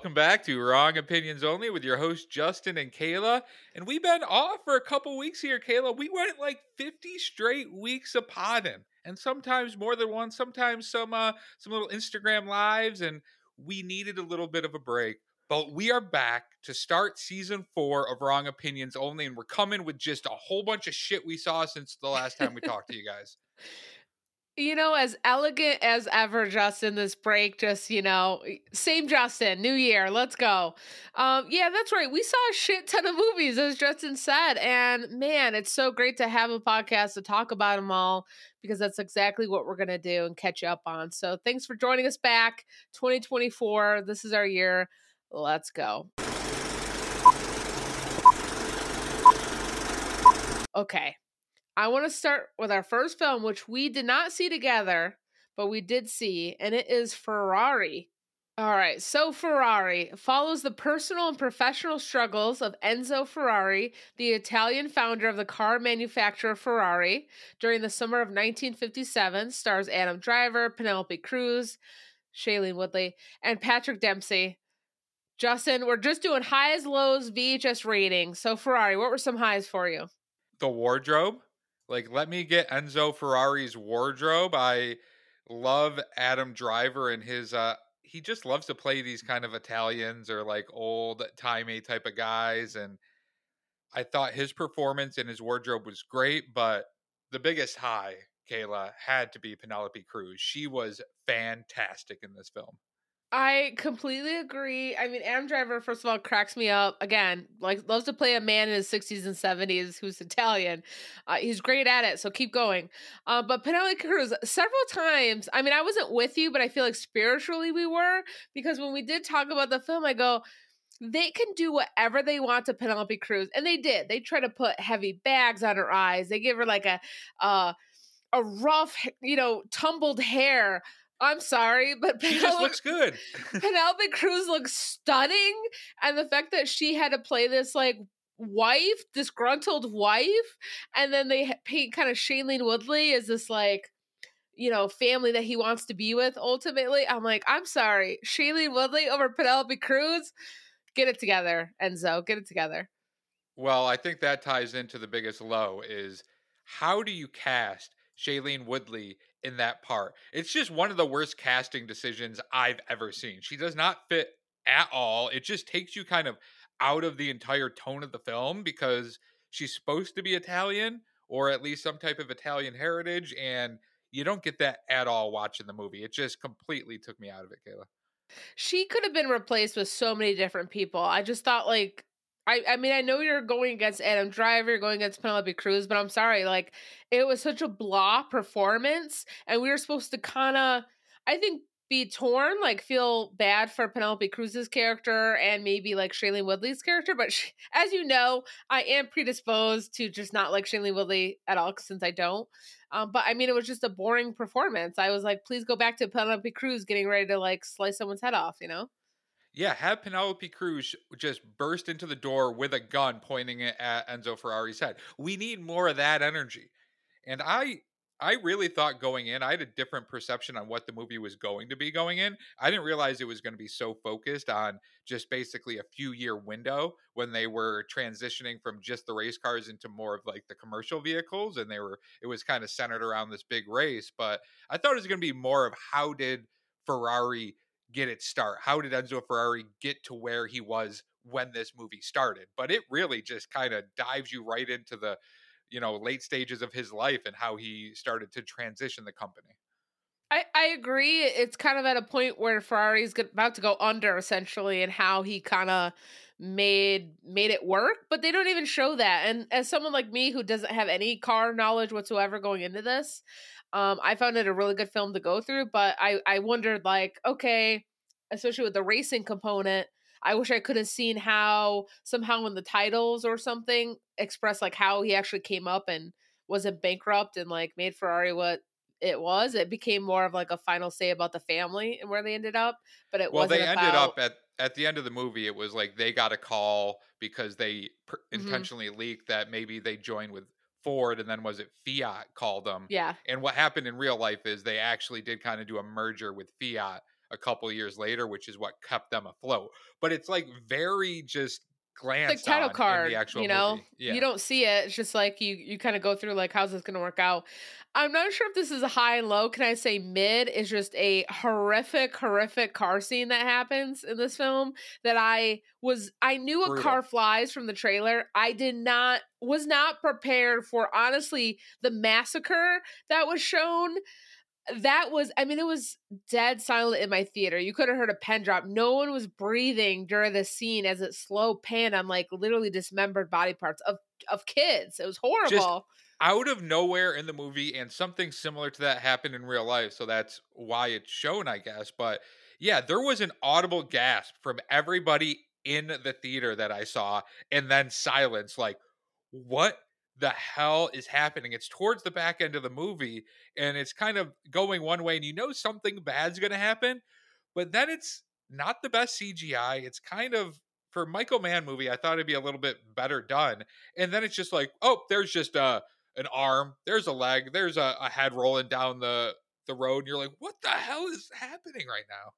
welcome back to Wrong Opinions Only with your host Justin and Kayla. And we've been off for a couple weeks here, Kayla. We went like 50 straight weeks of podding, and sometimes more than one, sometimes some uh, some little Instagram lives, and we needed a little bit of a break. But we are back to start season four of Wrong Opinions Only, and we're coming with just a whole bunch of shit we saw since the last time we talked to you guys. You know, as elegant as ever, Justin, this break, just, you know, same Justin, new year, let's go. Um, yeah, that's right. We saw a shit ton of movies, as Justin said. And man, it's so great to have a podcast to talk about them all because that's exactly what we're going to do and catch up on. So thanks for joining us back. 2024, this is our year. Let's go. Okay, I want to start with our first film, which we did not see together, but we did see, and it is Ferrari. All right, so Ferrari follows the personal and professional struggles of Enzo Ferrari, the Italian founder of the car manufacturer Ferrari, during the summer of 1957. Stars Adam Driver, Penelope Cruz, Shailene Woodley, and Patrick Dempsey. Justin, we're just doing highs, lows, VHS ratings. So Ferrari, what were some highs for you? The wardrobe like, let me get Enzo Ferrari's wardrobe. I love Adam Driver and his uh he just loves to play these kind of Italians or like old timey type of guys. And I thought his performance and his wardrobe was great, but the biggest high, Kayla, had to be Penelope Cruz. She was fantastic in this film. I completely agree. I mean, Adam Driver, first of all, cracks me up. Again, like loves to play a man in his sixties and seventies who's Italian. Uh, he's great at it, so keep going. Uh, but Penelope Cruz, several times. I mean, I wasn't with you, but I feel like spiritually we were because when we did talk about the film, I go, they can do whatever they want to Penelope Cruz, and they did. They try to put heavy bags on her eyes. They give her like a. Uh, a rough, you know, tumbled hair I'm sorry, but Penelope, she just looks good. Penelope Cruz looks stunning, and the fact that she had to play this like wife, disgruntled wife, and then they paint kind of Shailene Woodley as this like you know family that he wants to be with. Ultimately, I'm like, I'm sorry, Shailene Woodley over Penelope Cruz. Get it together, Enzo. Get it together. Well, I think that ties into the biggest low is how do you cast Shailene Woodley in that part. It's just one of the worst casting decisions I've ever seen. She does not fit at all. It just takes you kind of out of the entire tone of the film because she's supposed to be Italian or at least some type of Italian heritage and you don't get that at all watching the movie. It just completely took me out of it, Kayla. She could have been replaced with so many different people. I just thought like I, I mean, I know you're going against Adam Driver, you're going against Penelope Cruz, but I'm sorry, like it was such a blah performance, and we were supposed to kind of, I think, be torn, like feel bad for Penelope Cruz's character and maybe like Shailene Woodley's character. But she, as you know, I am predisposed to just not like Shailene Woodley at all since I don't. Um, but I mean, it was just a boring performance. I was like, please go back to Penelope Cruz getting ready to like slice someone's head off, you know? Yeah, have Penelope Cruz just burst into the door with a gun pointing it at Enzo Ferrari's head. We need more of that energy. And I I really thought going in, I had a different perception on what the movie was going to be going in. I didn't realize it was going to be so focused on just basically a few year window when they were transitioning from just the race cars into more of like the commercial vehicles and they were it was kind of centered around this big race, but I thought it was going to be more of how did Ferrari get its start? How did Enzo Ferrari get to where he was when this movie started? But it really just kind of dives you right into the, you know, late stages of his life and how he started to transition the company. I, I agree. It's kind of at a point where Ferrari's about to go under essentially and how he kind of made made it work, but they don't even show that. And as someone like me who doesn't have any car knowledge whatsoever going into this, um, I found it a really good film to go through, but I I wondered like, okay, especially with the racing component, I wish I could have seen how somehow in the titles or something express like how he actually came up and wasn't bankrupt and like made Ferrari what it was. It became more of like a final say about the family and where they ended up, but it well, wasn't. they ended up at at the end of the movie. It was like they got a call because they per- mm-hmm. intentionally leaked that maybe they joined with Ford and then was it Fiat called them. Yeah. And what happened in real life is they actually did kind of do a merger with Fiat a couple years later, which is what kept them afloat. But it's like very just glanced like title card, in the actual you know. Yeah. You don't see it. It's just like you you kind of go through like how's this going to work out. I'm not sure if this is a high and low. Can I say mid is just a horrific, horrific car scene that happens in this film that I was I knew a car flies from the trailer. I did not was not prepared for honestly the massacre that was shown that was i mean it was dead silent in my theater you could have heard a pen drop no one was breathing during the scene as it slow panned on like literally dismembered body parts of of kids it was horrible. out of nowhere in the movie and something similar to that happened in real life so that's why it's shown i guess but yeah there was an audible gasp from everybody in the theater that i saw and then silence like what the hell is happening it's towards the back end of the movie and it's kind of going one way and you know something bad's going to happen but then it's not the best cgi it's kind of for michael mann movie i thought it'd be a little bit better done and then it's just like oh there's just a an arm, there's a leg, there's a, a head rolling down the the road, and you're like, what the hell is happening right now?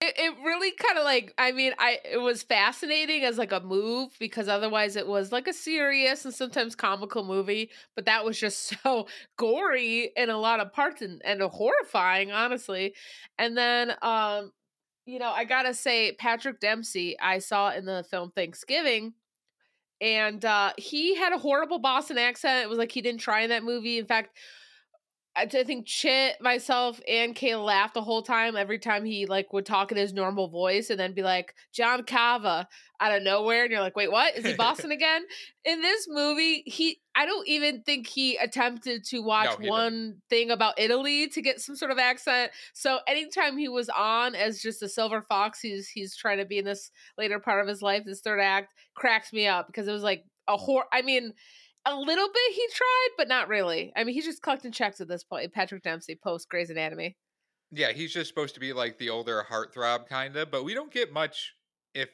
It, it really kind of like i mean i it was fascinating as like a move because otherwise it was like a serious and sometimes comical movie but that was just so gory in a lot of parts and, and horrifying honestly. And then um you know i gotta say patrick dempsey i saw in the film thanksgiving and uh he had a horrible boston accent. It was like he didn't try in that movie. In fact I think Chit, myself, and Kayla laughed the whole time every time he like would talk in his normal voice and then be like John Cava out of nowhere, and you're like, wait, what? Is he Boston again? In this movie, he I don't even think he attempted to watch didn't. one thing about Italy to get some sort of accent. So anytime he was on as just a silver fox, he's he's trying to be in this later part of his life, this third act, cracks me up because it was like a hor. I mean a little bit he tried, but not really. I mean, he's just collecting checks at this point. Patrick Dempsey post Grey's Anatomy. Yeah, he's just supposed to be like the older heartthrob kind of, but we don't get much, if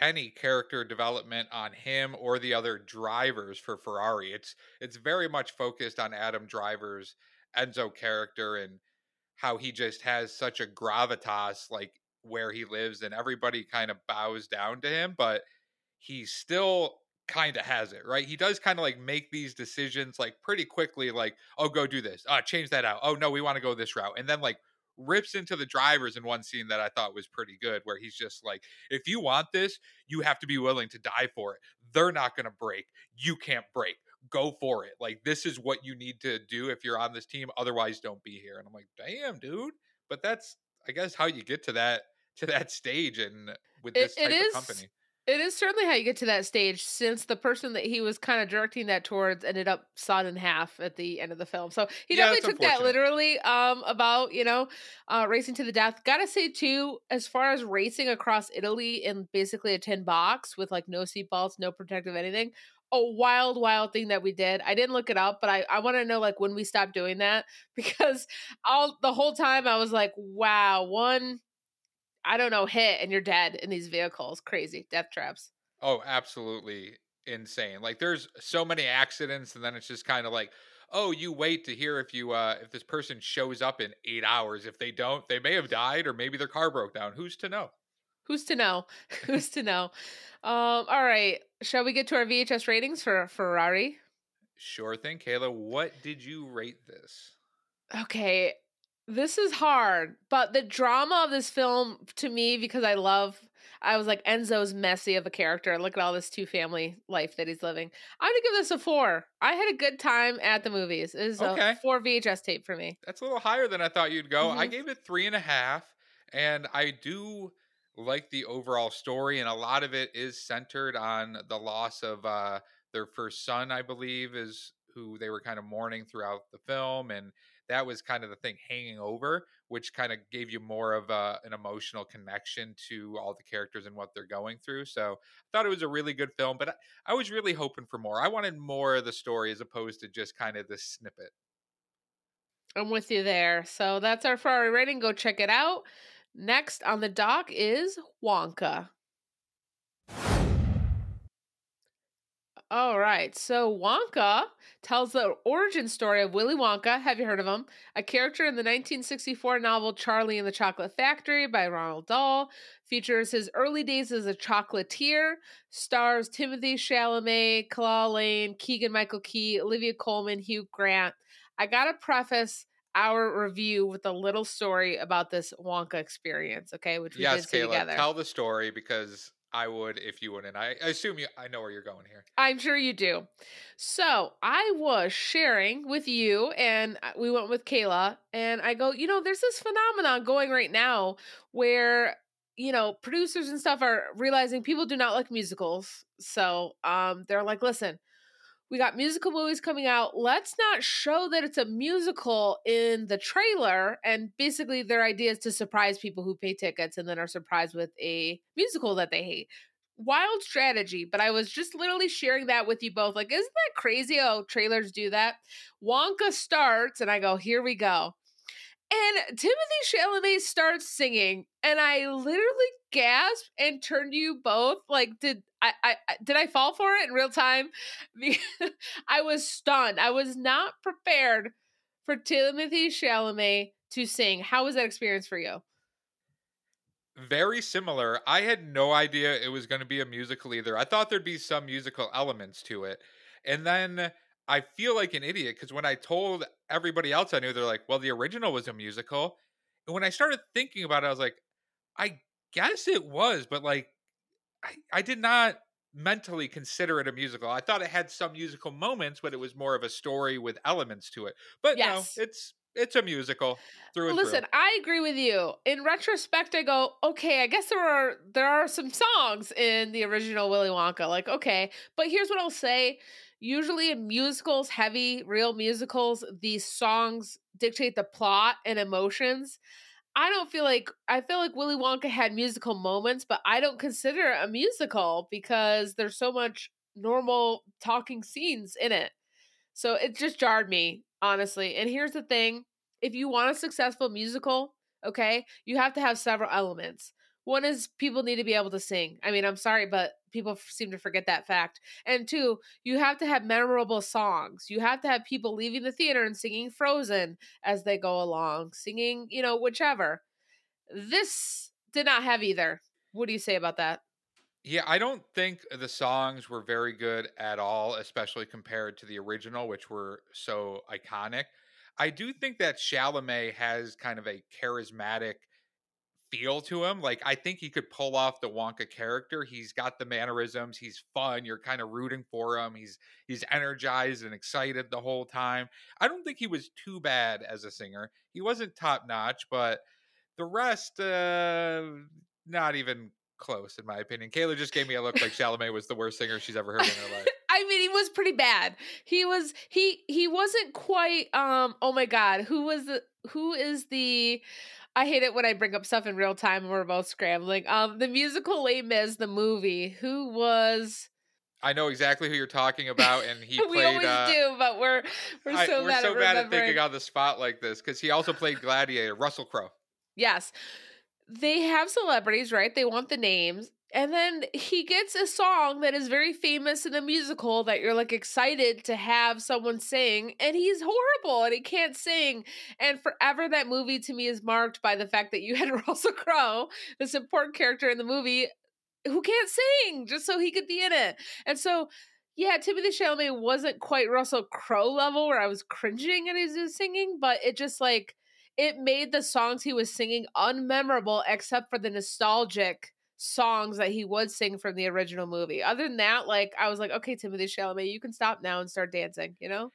any, character development on him or the other drivers for Ferrari. It's it's very much focused on Adam Driver's Enzo character and how he just has such a gravitas, like where he lives, and everybody kind of bows down to him, but he still kind of has it right? He does kind of like make these decisions like pretty quickly like oh go do this. Uh change that out. Oh no we want to go this route. And then like rips into the drivers in one scene that i thought was pretty good where he's just like if you want this you have to be willing to die for it. They're not going to break. You can't break. Go for it. Like this is what you need to do if you're on this team otherwise don't be here. And i'm like damn dude. But that's i guess how you get to that to that stage and with this it type is- of company It is certainly how you get to that stage, since the person that he was kind of directing that towards ended up sawed in half at the end of the film. So he Yeah, definitely took that literally um, about you know uh, racing to the death. Gotta say too, as far as racing across Italy in basically a tin box with like no seatbelts, no protective anything. A wild, wild thing that we did. I didn't look it up, but I, I want to know like when we stopped doing that because all the whole time I was like, wow, one, I don't know, hit and you're dead in these vehicles. Crazy death traps. Oh, absolutely insane. Like there's so many accidents and then it's just kind of like, "Oh, you wait to hear if you uh if this person shows up in 8 hours. If they don't, they may have died or maybe their car broke down. Who's to know?" Who's to know? Who's to know? Um, all right. Shall we get to our VHS ratings for Ferrari? Sure thing, Kayla. What did you rate this? Okay. This is hard, but the drama of this film to me, because I love, I was like, Enzo's messy of a character. Look at all this two family life that he's living. I'm going to give this a four. I had a good time at the movies. It was Okay. a four VHS tape for me. That's a little higher than I thought you'd go. I Mhm. gave it three and a half, and I do like the overall story, and a lot of it is centered on the loss of uh, their first son, I believe, is who they were kind of mourning throughout the film, and that was kind of the thing hanging over, which kind of gave you more of a, an emotional connection to all the characters and what they're going through. So I thought it was a really good film, but I, I was really hoping for more. I wanted more of the story as opposed to just kind of this snippet. I'm with you there. So that's our Ferrari rating. Go check it out. Next on the dock is Wonka. All right. So Wonka tells the origin story of Willy Wonka. Have you heard of him? A character in the 1964 novel Charlie and the Chocolate Factory by Roald Dahl. Features his early days as a chocolatier. Stars Timothée Chalamet, Calah Lane, Keegan Michael Key, Olivia Colman, Hugh Grant. I got to preface our review with a little story about this Wonka experience, okay? Which we yes, did Kayla, together. tell the story because I would if you wouldn't. I, assume you. I know where you're going here. I'm sure you do. So I was sharing with you, and uh, we went with Kayla, and I go, you know, there's this phenomenon going right now where you know producers and stuff are realizing people do not like musicals. So um, they're like, listen. We got musical movies coming out. Let's not show that it's a musical in the trailer. And basically, their idea is to surprise people who pay tickets and then are surprised with a musical that they hate wild strategy, but I was just literally sharing that with you both. Like, isn't that crazy Oh, trailers do that? Wonka starts, and I go, here we go. And Timothée Chalamet starts singing, and I literally gasped and turned to you both. Like, did I, I did I fall for it in real time? I was stunned. I was not prepared for Timothée Chalamet to sing. How was that experience for you? Very similar. I had no idea it was going to be a musical either. I thought there'd be some musical elements to it. And then I feel like an idiot because when I told everybody else I knew, they're like, well, the original was a musical. And when I started thinking about it, I was like, I guess it was, but like, I, I did not mentally consider it a musical. I thought it had some musical moments, but it was more of a story with elements to it. But yes. no, it's it's a musical through and Listen, through. I agree with you. In retrospect, I go, okay, I guess there are there are some songs in the original Willy Wonka. Like, okay, but here's what I'll say. Usually in musicals, heavy, real musicals, these songs dictate the plot and emotions. I don't feel like I feel like Willy Wonka had musical moments, but I don't consider it a musical because there's so much normal talking scenes in it. So it just jarred me honestly. And here's the thing if you want a successful musical, okay, you have to have several elements. One is people need to be able to sing. I mean, I'm sorry, but people seem to forget that fact. And two, you have to have memorable songs. You have to have people leaving the theater and singing Frozen as they go along, singing, you know, whichever. This did not have either. What do you say about that? Yeah, I don't think the songs were very good at all, especially compared to the original, which were so iconic. I do think that Chalamet has kind of a charismatic feel to him. Like I think he could pull off the Wonka character. He's got the mannerisms. He's fun. You're kind of rooting for him. He's he's energized and excited the whole time. I don't think he was too bad as a singer. He wasn't top notch, but the rest, uh, not even close in my opinion. Kayla just gave me a look like Chalamet was the worst singer she's ever heard in her life. I mean, he was pretty bad. He was he he wasn't quite um oh my god, who was the who is the I hate it when I bring up stuff in real time and we're both scrambling. Um the musical Les Mis, the movie, who was I know exactly who you're talking about, and he we played. always uh, do, but we're we're so I, we're bad so at bad at thinking on the spot like this because he also played Gladiator, Russell Crowe. Yes, they have celebrities, right? They want the names. And then he gets a song that is very famous in the musical that you're like excited to have someone sing, and he's horrible and he can't sing. And forever, that movie to me is marked by the fact that you had Russell Crowe, this important character in the movie, who can't sing just so he could be in it. And so, yeah, Timothée Chalamet wasn't quite Russell Crowe level where I was cringing at his singing, but it just like it made the songs he was singing unmemorable except for the nostalgic songs that he would sing from the original movie. Other than that, like I was like, okay, Timothée Chalamet, you can stop now and start dancing, you know?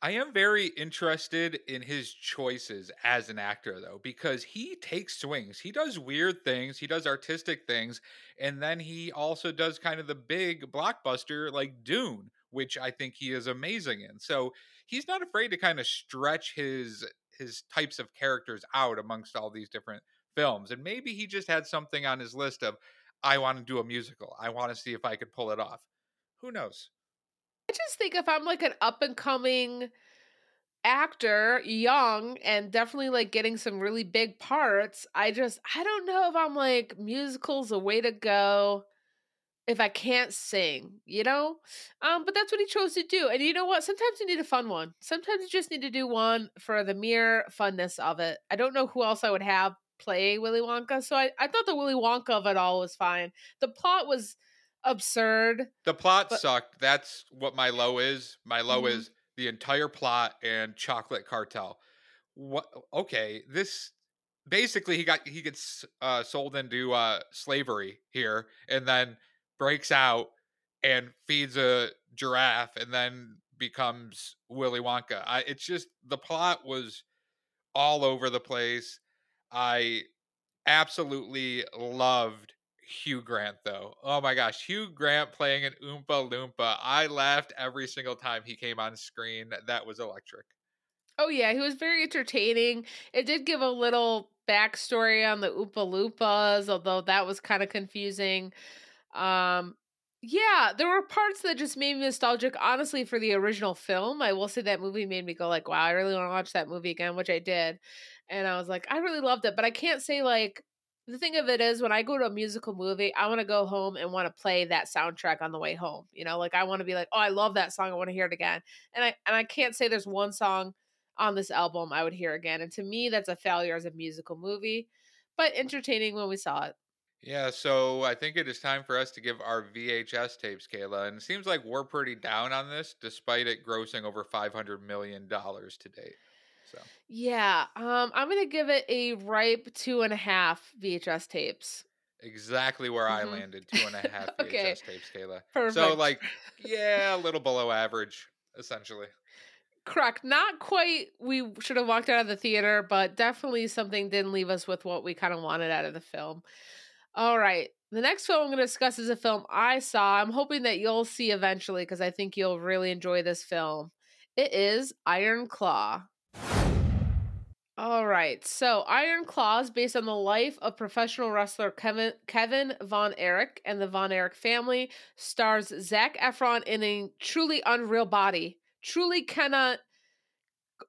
I am very interested in his choices as an actor, though, because he takes swings. He does weird things, he does artistic things, and then he also does kind of the big blockbuster like Dune, which I think he is amazing in. So he's not afraid to kind of stretch his his types of characters out amongst all these different films. And maybe he just had something on his list of I want to do a musical. I want to see if I could pull it off. Who knows? I just think if I'm like an up and coming actor, young and definitely like getting some really big parts, I just I don't know if I'm like musicals a way to go. if I can't sing, you know? Um, but that's what he chose to do. And you know what? Sometimes you need a fun one. Sometimes you just need to do one for the mere funness of it. I don't know who else I would have play Willy Wonka, so I, I thought the Willy Wonka of it all was fine. The plot was absurd. The plot but- sucked. That's what my low is. My low mm-hmm. is the entire plot and chocolate cartel. What okay, this basically he got he gets uh, sold into uh, slavery here and then breaks out and feeds a giraffe and then becomes Willy Wonka. I, it's just the plot was all over the place. I absolutely loved Hugh Grant though. Oh my gosh, Hugh Grant playing an Oompa Loompa. I laughed every single time he came on screen. That was electric. Oh yeah, he was very entertaining. It did give a little backstory on the Oompa Loompas, although that was kind of confusing. Um, yeah, there were parts that just made me nostalgic. Honestly, for the original film, I will say that movie made me go like, "Wow, I really want to watch that movie again," which I did, and I was like, I really loved it. But I can't say like the thing of it is when I go to a musical movie, I want to go home and want to play that soundtrack on the way home. You know, like I want to be like, "Oh, I love that song. I want to hear it again." And I and I can't say there's one song on this album I would hear again. And to me, that's a failure as a musical movie, but entertaining when we saw it. Yeah, so I think it is time for us to give our VHS tapes, Kayla. And it seems like we're pretty down on this, despite it grossing over $500 million to date. So Yeah, um, I'm going to give it a ripe two and a half VHS tapes. Exactly where mm-hmm. I landed, two and a half VHS okay. tapes, Kayla. Perfect. So, like, yeah, a little below average, essentially. Correct. Not quite. We should have walked out of the theater, but definitely something didn't leave us with what we kind of wanted out of the film. All right. The next film I'm going to discuss is a film I saw. I'm hoping that you'll see eventually because I think you'll really enjoy this film. It is Iron Claw. All right. So, Iron Claw is based on the life of professional wrestler Kevin Kevin Von Erich and the Von Erich family. Stars Zac Efron in a truly unreal body truly cannot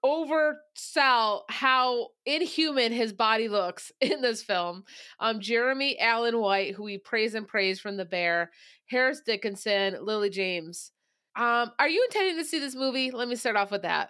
oversell how inhuman his body looks in this film. Um, Jeremy Allen White, who we praise and praise from The Bear, Harris Dickinson, Lily James. Um, are you intending to see this movie? Let me start off with that.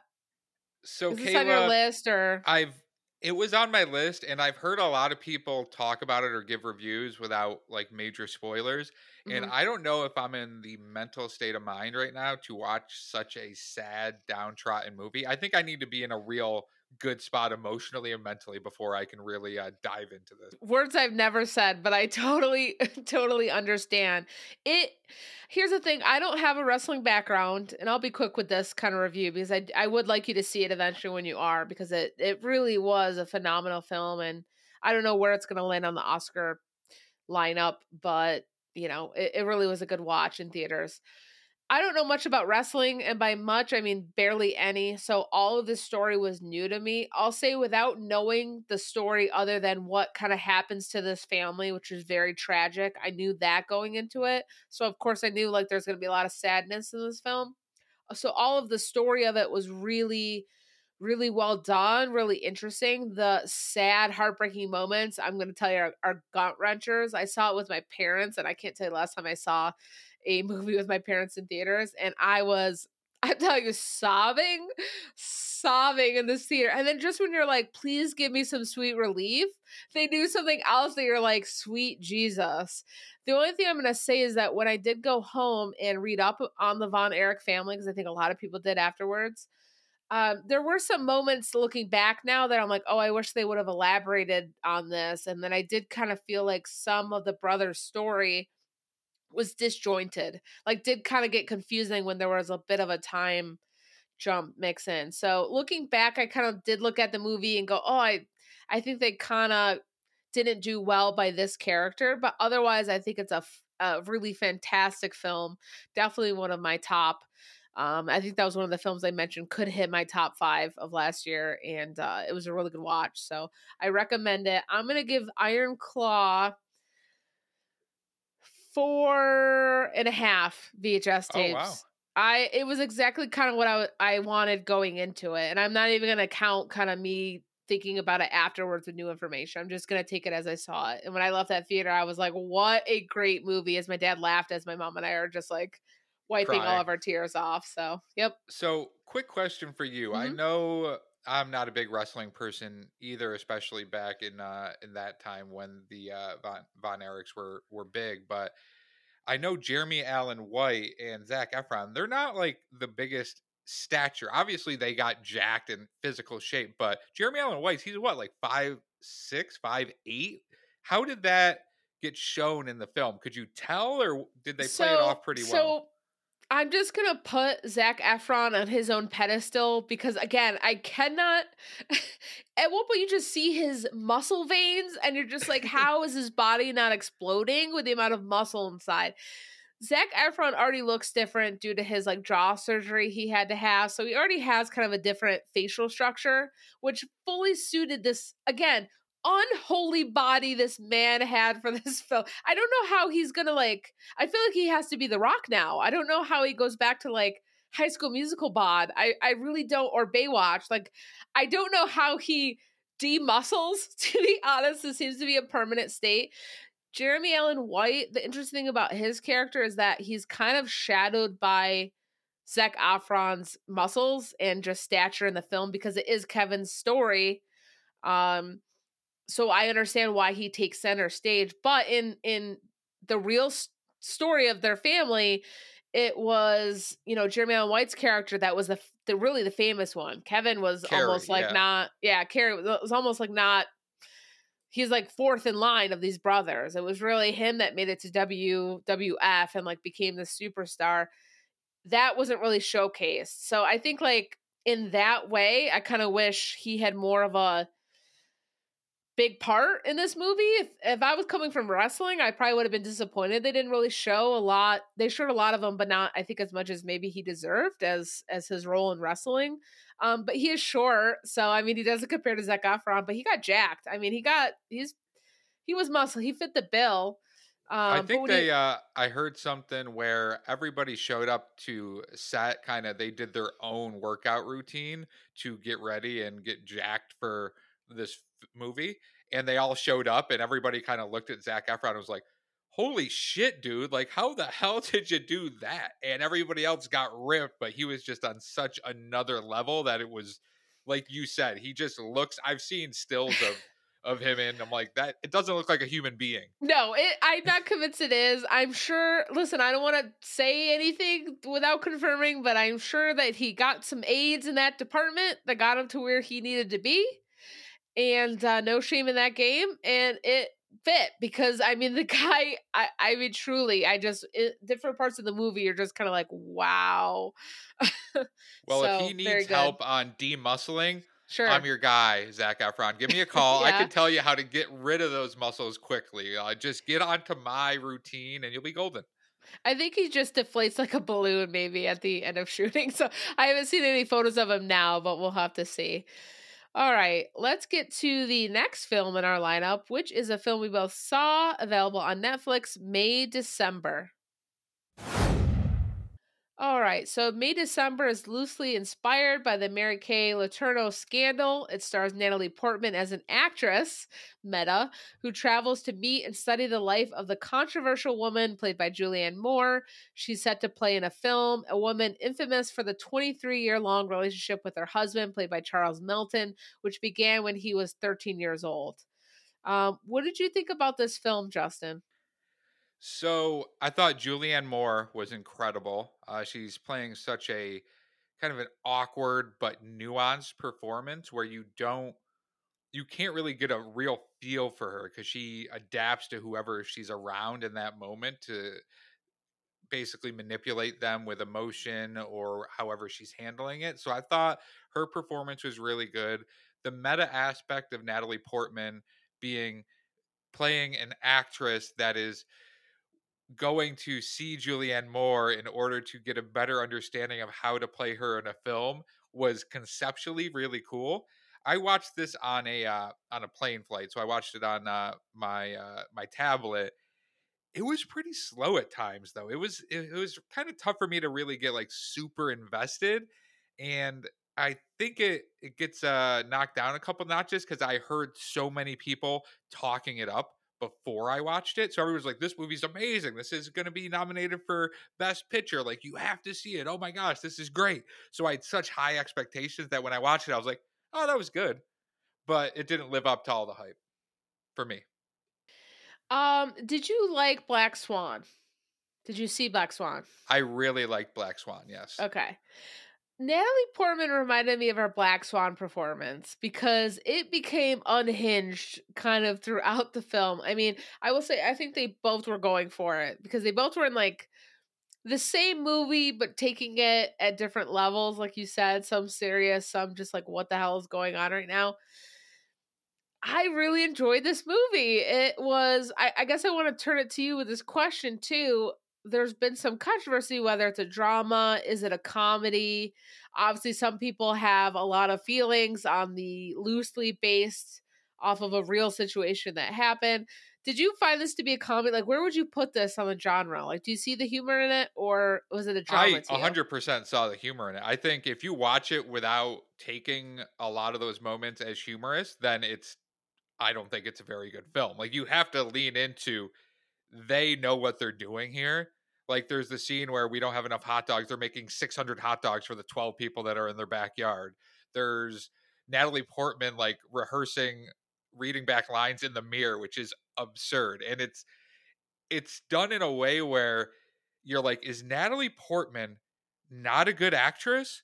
So, Is this Kayla, on your list, or I've it was on my list, and I've heard a lot of people talk about it or give reviews without like major spoilers. Mm-hmm. And I don't know if I'm in the mental state of mind right now to watch such a sad, downtrodden movie. I think I need to be in a real good spot emotionally and mentally before I can really uh, dive into this. Words I've never said, but I totally, totally understand it. Here's the thing: I don't have a wrestling background, and I'll be quick with this kind of review because I I would like you to see it eventually when you are because it it really was a phenomenal film, and I don't know where it's going to land on the Oscar lineup, but you know it, it really was a good watch in theaters. I don't know much about wrestling, and by much, I mean barely any. So all of this story was new to me. I'll say without knowing the story other than what kind of happens to this family, which is very tragic. I knew that going into it. So of course I knew like there's gonna be a lot of sadness in this film. Uh, so all of the story of it was really really well done, really interesting. The sad, heartbreaking moments, I'm going to tell you, are, are gut wrenchers. I saw it with my parents, and I can't tell you last time I saw a movie with my parents in theaters, and I was I'm telling you, sobbing, sobbing in this theater. And then just when you're like, please give me some sweet relief, they do something else that you're like, sweet Jesus. The only thing I'm going to say is that when I did go home and read up on the Von Erich family, because I think a lot of people did afterwards, um, there were some moments looking back now that I'm like, oh, I wish they would have elaborated on this. And then I did kind of feel like some of the brother's story was disjointed. Like did kind of get confusing when there was a bit of a time jump mix in. So looking back, I kind of did look at the movie and go, "Oh, I I think they kind of didn't do well by this character, but otherwise I think it's a, a really fantastic film. Definitely one of my top um, I think that was one of the films I mentioned could hit my top five of last year, and uh, it was a really good watch. So I recommend it. I'm gonna give Iron Claw four and a half VHS tapes. Oh, wow. I it was exactly kind of what I I wanted going into it, and I'm not even gonna count kind of me thinking about it afterwards with new information. I'm just gonna take it as I saw it. And when I left that theater, I was like, "What a great movie!" As my dad laughed, as my mom and I are just like wiping all of our tears off. So, yep. So, quick question for you. I Mhm. know I'm not a big wrestling person either, especially back in uh in that time when the uh Von, Von Erichs were were big, but I know Jeremy Allen White and Zac Efron, they're not like the biggest stature. Obviously, they got jacked in physical shape, but Jeremy Allen White, he's what, like five six, five eight? How did that get shown in the film? Could you tell or did they play it off pretty so well? I'm just gonna put Zac Efron on his own pedestal because again, I cannot. At one point, you just see his muscle veins, and you're just like, how is his body not exploding with the amount of muscle inside? Zac Efron already looks different due to his like jaw surgery he had to have, so he already has kind of a different facial structure, which fully suited this again unholy body this man had for this film. I don't know how he's gonna like. I feel like he has to be the Rock now. I don't know how he goes back to like High School Musical bod. I I really don't or Baywatch. Like I don't know how he demuscles. To be honest, it seems to be a permanent state. Jeremy Allen White. The interesting thing about his character is that he's kind of shadowed by Zac Efron's muscles and just stature in the film because it is Kevin's story. Um, so I understand why he takes center stage. But in in the real s- story of their family, it was you know Jeremy Allen White's character that was the f- the really the famous one. Kevin was Kerry, almost like yeah. not yeah. Kerry was, was almost like not. He's like fourth in line of these brothers. It was really him that made it to WWF and like became the superstar. That wasn't really showcased. So I think like in that way, I kind of wish he had more of a big part in this movie. If if I was coming from wrestling, I probably would have been disappointed. They didn't really show a lot. They showed a lot of him, but not I think as much as maybe he deserved as as his role in wrestling. Um, but he is short, so I mean he doesn't compare to Zac Efron, but he got jacked. I mean he got he's he was muscle. He fit the bill. Um, I think they you- uh I heard something where everybody showed up to set kind of they did their own workout routine to get ready and get jacked for this movie and they all showed up and everybody kind of looked at Zac Efron and was like holy shit dude like how the hell did you do that and everybody else got ripped but he was just on such another level that it was like you said he just looks I've seen stills of of him and I'm like that it doesn't look like a human being No, it, I'm not convinced it is. I'm sure. Listen, I don't want to say anything without confirming, but I'm sure that he got some aids in that department that got him to where he needed to be, and uh, no shame in that game, and it fit because I mean the guy. I I mean truly, I just it, different parts of the movie are just kind of like wow. Well, if he needs help on demuscling, Sure. I'm your guy, Zac Efron. Give me a call. I can tell you how to get rid of those muscles quickly. Uh, just get onto my routine and you'll be golden. I think he just deflates like a balloon maybe at the end of shooting. So I haven't seen any photos of him now, but we'll have to see. All right, let's get to the next film in our lineup, which is a film we both saw available on Netflix May December. All right, so May December is loosely inspired by the Mary Kay Letourneau scandal. It stars Natalie Portman as an actress, Meta, who travels to meet and study the life of the controversial woman played by Julianne Moore. She's set to play in a film, a woman infamous for the 23 year long relationship with her husband, played by Charles Melton, which began when he was 13 years old. Um, what did you think about this film, Justin? So I thought Julianne Moore was incredible. Uh, she's playing such a kind of an awkward but nuanced performance where you don't you can't really get a real feel for her because she adapts to whoever she's around in that moment to basically manipulate them with emotion or however she's handling it. So I thought her performance was really good. The meta aspect of Natalie Portman being playing an actress that is going to see Julianne Moore in order to get a better understanding of how to play her in a film was conceptually really cool. I watched this on a uh, on a plane flight, so I watched it on uh, my uh, my tablet. It was pretty slow at times, though. It was it, it was kind of tough for me to really get like super invested, and I think it it gets uh knocked down a couple notches because I heard so many people talking it up before I watched it. So everyone's like, "This movie's amazing. This is going to be nominated for Best Picture. Like, you have to see it. Oh my gosh, this is great." So I had such high expectations that when I watched it, I was like, "Oh, that was good," but it didn't live up to all the hype for me. Um, did you like Black Swan? Did you see Black Swan? I really liked Black Swan. Yes. Okay. Natalie Portman reminded me of her Black Swan performance because it became unhinged kind of throughout the film. I mean, I will say I think they both were going for it because they both were in like the same movie but taking it at different levels like you said, some serious, some just like what the hell is going on right now. I really enjoyed this movie. It was I, I guess I want to turn it to you with this question too there's been some controversy whether it's a drama, is it a comedy? Obviously, some people have a lot of feelings on the loosely based off of a real situation that happened. Did you find this to be a comedy? Like, where would you put this on the genre? Like, do you see the humor in it, or was it a drama? I 100% saw the humor in it. I think if you watch it without taking a lot of those moments as humorous, then it's, I don't think it's a very good film. Like, you have to lean into they know what they're doing here. Like there's the scene where we don't have enough hot dogs. They're making 600 hot dogs for the 12 people that are in their backyard. There's Natalie Portman like rehearsing reading back lines in the mirror, which is absurd. And it's it's done in a way where you're like, is Natalie Portman not a good actress?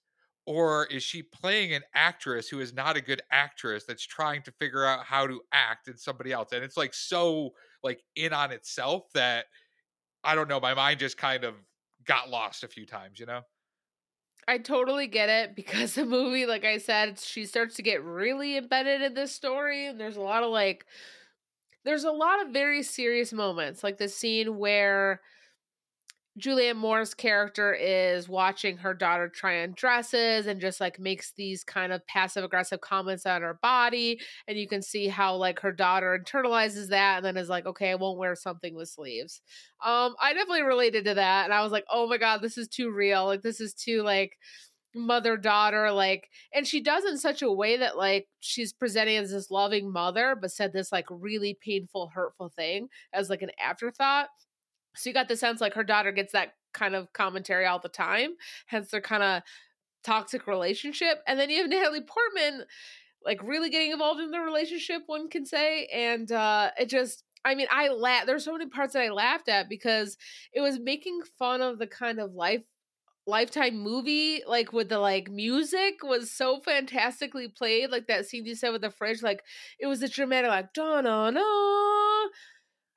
Or is she playing an actress who is not a good actress that's trying to figure out how to act in somebody else? And it's like so like in on itself that I don't know, my mind just kind of got lost a few times, you know? I totally get it because the movie, like I said, she starts to get really embedded in this story, and there's a lot of like, there's a lot of very serious moments, like the scene where Julianne Moore's character is watching her daughter try on dresses and just like makes these kind of passive aggressive comments on her body. And you can see how like her daughter internalizes that and then is like, okay, I won't wear something with sleeves. Um, I definitely related to that. And I was like, oh my God, this is too real. Like, this is too like mother daughter like and she does in such a way that like she's presenting as this loving mother but said this like really painful hurtful thing as like an afterthought so you got the sense like her daughter gets that kind of commentary all the time, hence their kind of toxic relationship. And then you have Natalie Portman like really getting involved in the relationship, one can say. And uh it just I mean, I laugh. There's so many parts that I laughed at because it was making fun of the kind of life lifetime movie like with the like music was so fantastically played like that scene you said with the fridge like it was a dramatic like da na na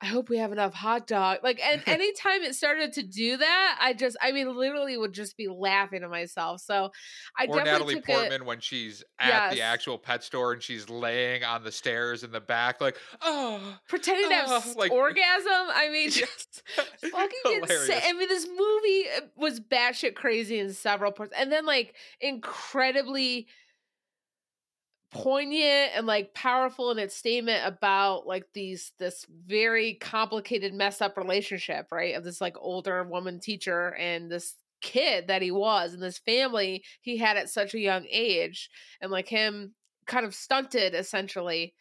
I hope we have enough hot dog. Like, and anytime it started to do that, I just, I mean, literally would just be laughing to myself. So, I or Natalie Portman when she's at yes. the actual pet store and she's laying on the stairs in the back, like, oh, pretending oh, to have oh, like, orgasm. I mean, just fucking insane. I mean, this movie uh, was batshit crazy in several parts, and then like incredibly poignant and like powerful in its statement about like these this very complicated messed up relationship right of this like older woman teacher and this kid that he was and this family he had at such a young age and like him kind of stunted essentially.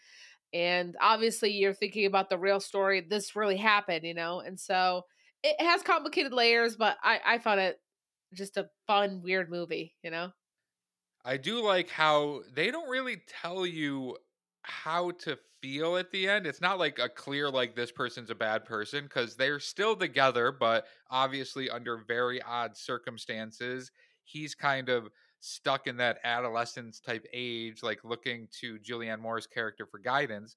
And obviously you're thinking about the real story this really happened you know and so it has complicated layers but i i found it just a fun weird movie you know I do like how they don't really tell you how to feel at the end. It's not like a clear like this person's a bad person because they're still together, but obviously under very odd circumstances. He's kind of stuck in that adolescence type age, like looking to Julianne Moore's character for guidance.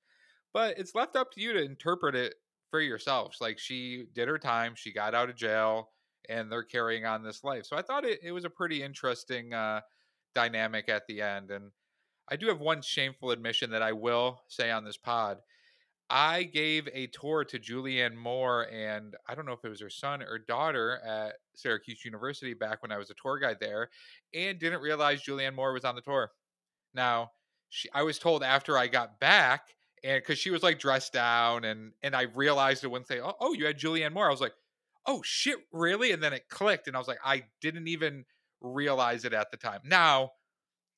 But it's left up to you to interpret it for yourselves. Like she did her time, she got out of jail, and they're carrying on this life. So I thought it, it was a pretty interesting uh dynamic at the end. And I do have one shameful admission that I will say on this pod. I gave a tour to Julianne Moore and I don't know if it was her son or daughter at Syracuse University back when I was a tour guide there and didn't realize Julianne Moore was on the tour. Now, she, I was told after I got back and because she was like dressed down and and I realized it when they oh, oh you had Julianne Moore I was like oh shit really and then it clicked and I was like I didn't even realize it at the time. Now,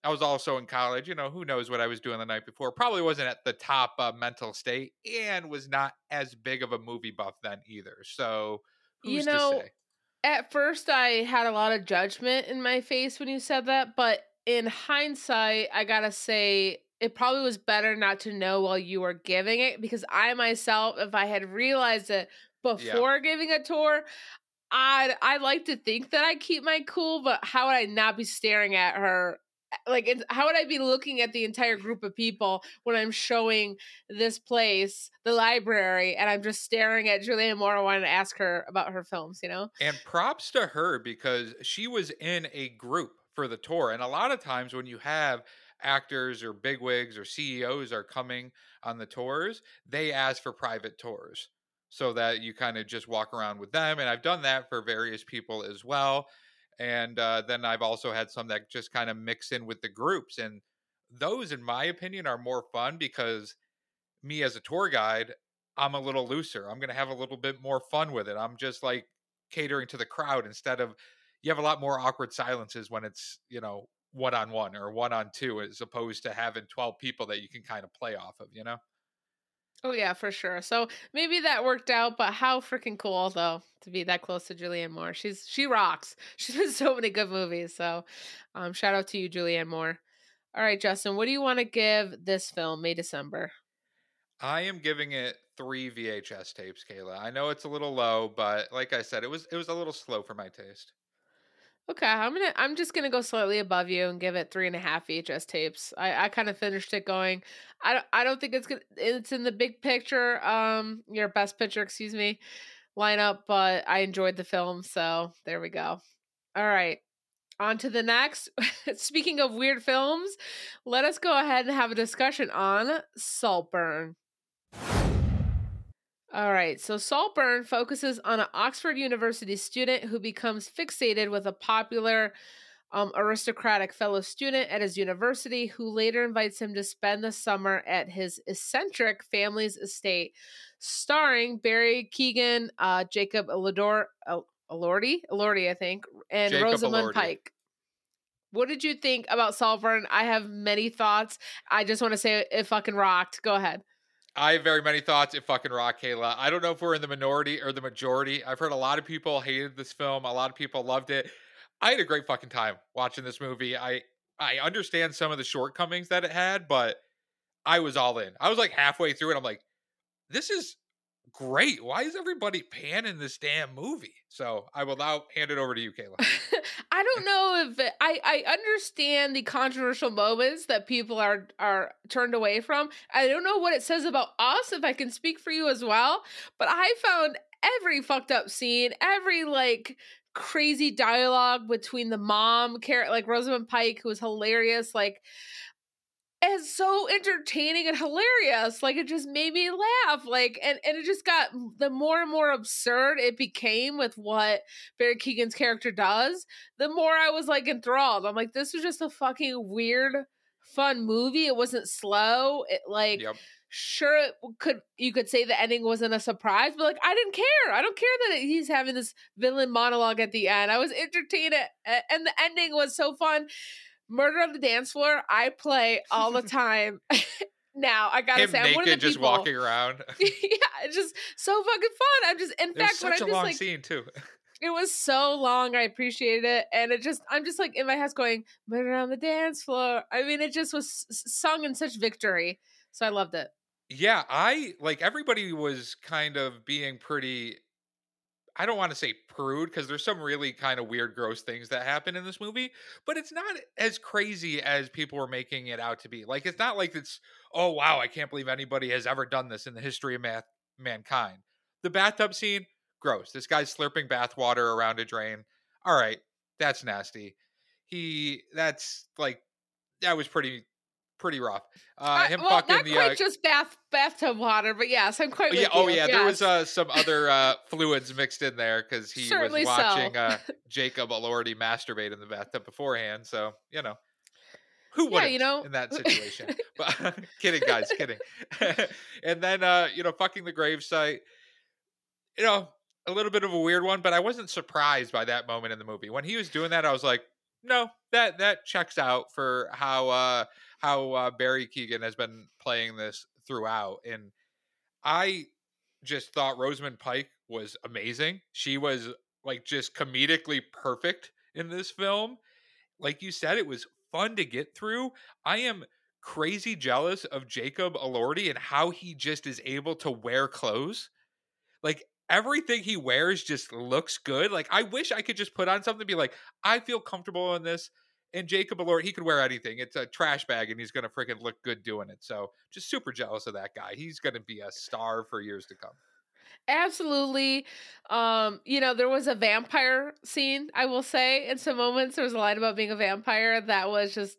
I was also in college. You know, who knows what I was doing the night before? Probably wasn't at the top uh, mental state, and was not as big of a movie buff then either. So, who's you know, to say? at first I had a lot of judgment in my face when you said that, but in hindsight, I gotta say it probably was better not to know while you were giving it because I myself, if I had realized it before yeah. giving a tour, I'd I like to think that I keep my cool, but how would I not be staring at her? Like how would i be looking at the entire group of people when i'm showing this place the library and i'm just staring at julianne moore and wanting to ask her about her films you know? And props to her because she was in a group for the tour and a lot of times when you have actors or bigwigs or ceos are coming on the tours they ask for private tours so that you kind of just walk around with them and i've done that for various people as well and uh, then I've also had some that just kind of mix in with the groups, and those, in my opinion, are more fun because me as a tour guide, I'm a little looser. I'm going to have a little bit more fun with it. I'm just like catering to the crowd instead of you have a lot more awkward silences when it's you know one on one or one on two as opposed to having 12 people that you can kind of play off of you know Oh yeah, for sure. So maybe that worked out, but how freaking cool though to be that close to Julianne Moore. She's she rocks. She's in so many good movies. So um shout out to you, Julianne Moore. All right, Justin, what do you want to give this film, May December? I am giving it three VHS tapes, Kayla. I know it's a little low, but like I said, it was it was a little slow for my taste. Okay, I'm gonna. I'm just gonna go slightly above you and give it three and a half VHS tapes. I, I kind of finished it going. I don't. I don't think it's good. It's in the big picture. Um, your best picture, excuse me, lineup. But I enjoyed the film, so there we go. All right, on to the next. Speaking of weird films, let us go ahead and have a discussion on Saltburn. All right, so Saltburn focuses on an Oxford University student who becomes fixated with a popular um, aristocratic fellow student at his university who later invites him to spend the summer at his eccentric family's estate, starring Barry Keoghan, uh, Jacob Elordi, Elordi, Elordi, I think, and Jacob Rosamund Elordi. Pike. What did you think about Saltburn? I have many thoughts. I just want to say it fucking rocked. Go ahead. I have very many thoughts. It fucking rock, Kayla. I don't know if we're in the minority or the majority. I've heard a lot of people hated this film. A lot of people loved it. I had a great fucking time watching this movie. I I understand some of the shortcomings that it had, but I was all in. I was like halfway through it. I'm like, this is great. Why is everybody panning this damn movie? So I will now hand it over to you, Kayla. I don't know if I I understand the controversial moments that people are are turned away from. I don't know what it says about us if I can speak for you as well, but I found every fucked up scene, every like crazy dialogue between the mom character like Rosamund Pike who was hilarious like is so entertaining and hilarious. Like it just made me laugh. Like and and it just got the more and more absurd it became with what Barry Keoghan's character does, the more I was like enthralled. I'm like, this was just a fucking weird, fun movie. It wasn't slow. It like yep. sure it could you could say the ending wasn't a surprise, but like I didn't care. I don't care that he's having this villain monologue at the end. I was entertained, and the ending was so fun Murder on the Dance Floor, I play all the time. now I gotta Him say, I'm one of the just people, walking around. yeah, it's just so fucking fun. I'm just, in it fact, such when a I just long like, scene too. It was so long. I appreciated it, and it just, I'm just like in my house going, "Murder on the Dance Floor." I mean, it just was sung in such victory, so I loved it. Yeah, I like everybody was kind of being pretty I don't want to say prude because there's some really kind of weird, gross things that happen in this movie, but it's not as crazy as people were making it out to be. Like, it's not like it's, oh, wow, I can't believe anybody has ever done this in the history of math- mankind. The bathtub scene, gross. This guy's slurping bathwater around a drain. All right, that's nasty. He, that's like, that was pretty pretty rough. Uh, him well, fucking not the quite uh, just bath bathtub water, but yes, I'm quite. yeah, oh you. yeah, yes. there was uh, some other uh, fluids mixed in there because he Certainly was watching so. uh, Jacob Elordi masturbate in the bathtub beforehand. So you know, who wouldn't you know. in that situation? but kidding, guys, kidding. and then uh, you know, fucking the gravesite. You know, a little bit of a weird one, but I wasn't surprised by that moment in the movie when he was doing that. I was like, no, that that checks out for how uh how uh, Barry Keoghan has been playing this throughout, and I just thought Rosamund Pike was amazing. She was like just comedically perfect in this film. Like you said, it was fun to get through. I am crazy jealous of Jacob Elordi and how he just is able to wear clothes. Like everything he wears just looks good. Like I wish I could just put on something be like, I feel comfortable in this. And Jacob Elordi, he could wear anything. It's a trash bag and he's gonna freaking look good doing it. So just super jealous of that guy. He's gonna be a star for years to come. Absolutely. Um, you know, there was a vampire scene, I will say, in some moments. There was a line about being a vampire that was just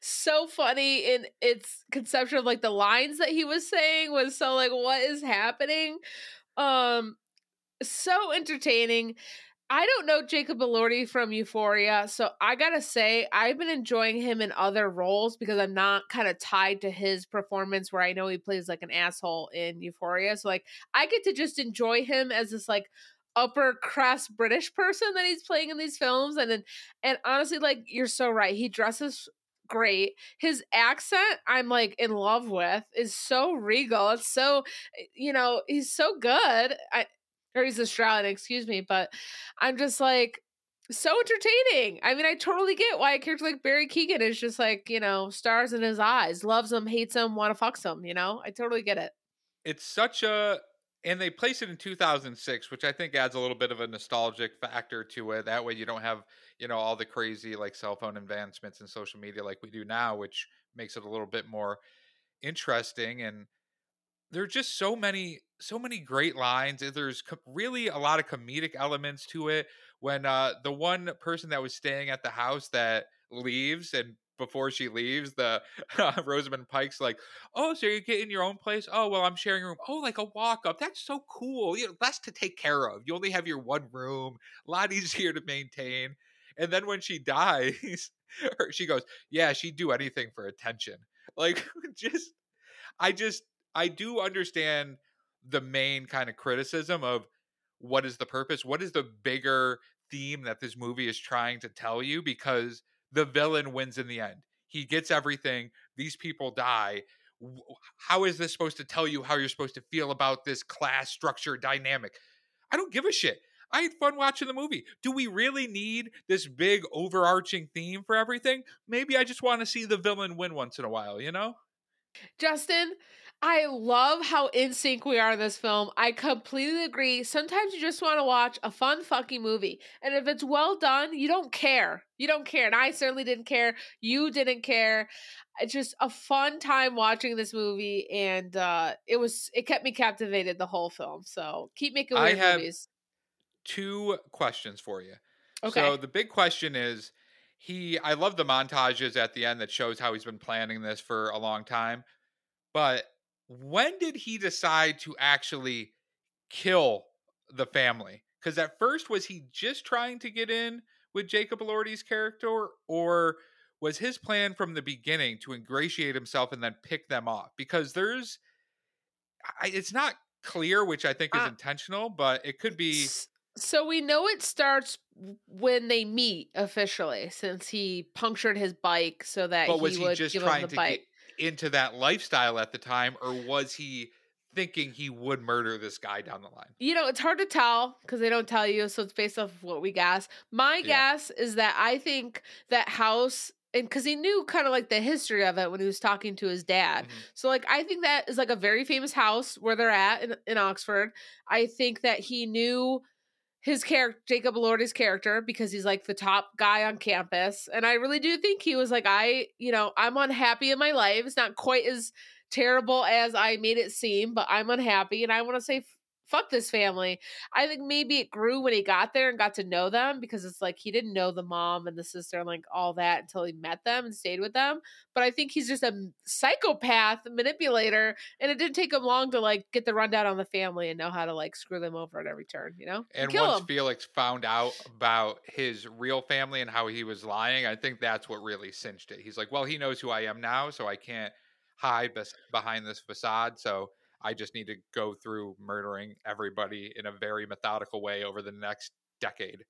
so funny in its conception of like the lines that he was saying was so like what is happening um so entertaining I don't know Jacob Elordi from Euphoria, so I gotta say I've been enjoying him in other roles because I'm not kind of tied to his performance where I know he plays like an asshole in Euphoria. So like I get to just enjoy him as this like upper crust British person that he's playing in these films, and then and honestly, like you're so right, he dresses great. His accent, I'm like in love with, is so regal. It's so, eh, you know, he's so good. I he's Australian, excuse me, but I'm just like so entertaining. I mean, I totally get why a character like Barry Keoghan is just like, you know, stars in his eyes, loves him, hates him, want to fuck him, you know? I totally get it. It's such a and they placed it in 2006, which I think adds a little bit of a nostalgic factor to it. That way you don't have, you know, all the crazy like cell phone advancements and social media like we do now, which makes it a little bit more interesting and there are just so many so many great lines there's co- really a lot of comedic elements to it when uh the one person that was staying at the house that leaves and before she leaves the uh, rosamund pike's like oh so you're getting your own place? Oh well i'm sharing a room. Oh like a walk up that's so cool you know less to take care of you only have your one room a lot easier to maintain. And then when she dies she goes yeah she'd do anything for attention. Like just i just I do understand the main kind of criticism of what is the purpose? What is the bigger theme that this movie is trying to tell you? Because the villain wins in the end. He gets everything. These people die. How is this supposed to tell you how you're supposed to feel about this class structure dynamic? I don't give a shit. I had fun watching the movie. Do we really need this big overarching theme for everything? Maybe I just want to see the villain win once in a while, you know? Justin, I love how in sync we are in this film. I completely agree. Sometimes you just want to watch a fun fucking movie. And if it's well done, you don't care. You don't care. And I certainly didn't care. You didn't care. It's just a fun time watching this movie and uh it was it kept me captivated the whole film. So keep making weird I have movies. Two questions for you. Okay. So the big question is he I love the montages at the end that shows how he's been planning this for a long time. But when did he decide to actually kill the family? Because at first, was he just trying to get in with Jacob Elordi's character, or was his plan from the beginning to ingratiate himself and then pick them off? Because there's, I, it's not clear, which I think is uh, intentional, but it could be. So we know it starts when they meet officially, since he punctured his bike so that he, he would give him the bike. Get, into that lifestyle at the time, or was he thinking he would murder this guy down the line? You know, it's hard to tell because they don't tell you, so it's based off of what we guess. My yeah. guess is that I think that house and because he knew kind of like the history of it when he was talking to his dad. Mm-hmm. So like I think that is like a very famous house where they're at in, in Oxford. I think that he knew his character Jacob Elordi's character because he's like the top guy on campus and I really do think he was like I you know I'm unhappy in my life. It's not quite as terrible as I made it seem but I'm unhappy and I want to say fuck this family. I think maybe it grew when he got there and got to know them because it's like he didn't know the mom and the sister and like all that until he met them and stayed with them. But I think he's just a psychopath manipulator and it didn't take him long to like get the rundown on the family and know how to like screw them over at every turn, you know? And once him. Felix found out about his real family and how he was lying, I think that's what really cinched it. He's like, well, he knows who I am now, so I can't hide bes- behind this facade. So I just need to go through murdering everybody in a very methodical way over the next decade.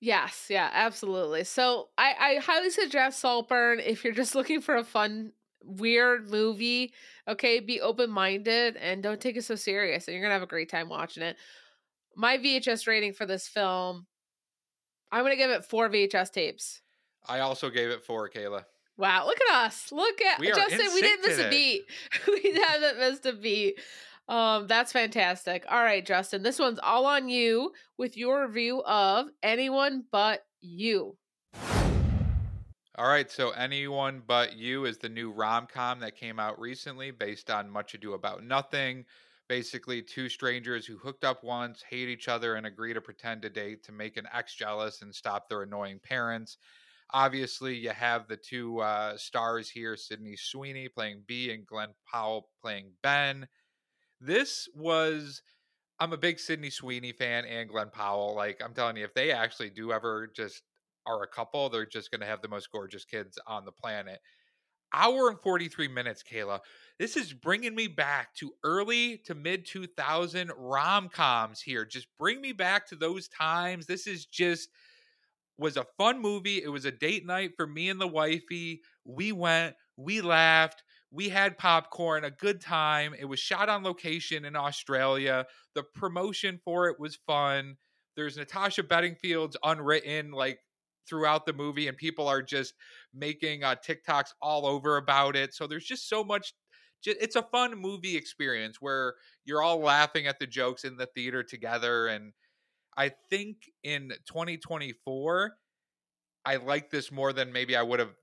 Yes, yeah, absolutely. So I, I highly suggest Saltburn if you're just looking for a fun, weird movie. Okay, be open minded and don't take it so serious, and you're gonna have a great time watching it. My VHS rating for this film, I'm gonna give it four VHS tapes. I also gave it four, Kayla. Wow, look at us. Look at We Justin. in We didn't miss a beat. we haven't missed a beat. Um, that's fantastic. All right, Justin. This one's all on you with your review of Anyone But You. All right, so Anyone But You is the new rom com that came out recently based on Much Ado About Nothing. Basically, two strangers who hooked up once, hate each other, and agree to pretend to date to make an ex jealous and stop their annoying parents. Obviously, you have the two uh, stars here Sydney Sweeney playing B and Glenn Powell playing Ben. This was. I'm a big Sydney Sweeney fan and Glenn Powell. Like, I'm telling you, if they actually do ever just are a couple, they're just going to have the most gorgeous kids on the planet. Hour and 43 minutes, Kayla. This is bringing me back to early to mid 2000 rom coms here. Just bring me back to those times. This is just was a fun movie. It was a date night for me and the wifey. We went, we laughed, we had popcorn, a good time. It was shot on location in Australia. The promotion for it was fun. There's Natasha Bedingfield's unwritten like throughout the movie, and people are just making uh, TikToks all over about it. So there's just so much. It's a fun movie experience where you're all laughing at the jokes in the theater together. And I think in 2024, I like this more than maybe I would have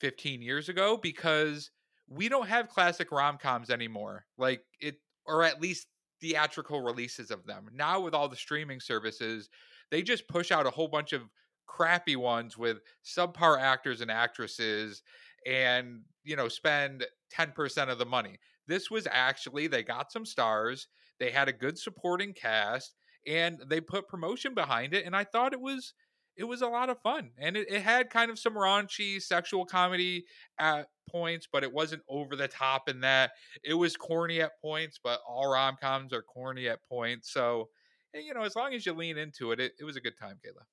15 years ago because we don't have classic rom coms anymore. Like it, or at least theatrical releases of them. Now, with all the streaming services, they just push out a whole bunch of crappy ones with subpar actors and actresses and, you know, spend 10% of the money. This was actually, they got some stars, they had a good supporting cast, and they put promotion behind it. And I thought it was it was a lot of fun and it, it had kind of some raunchy sexual comedy at points but it wasn't over the top in that it was corny at points but all rom-coms are corny at points so and, you know as long as you lean into it, it it was a good time kayla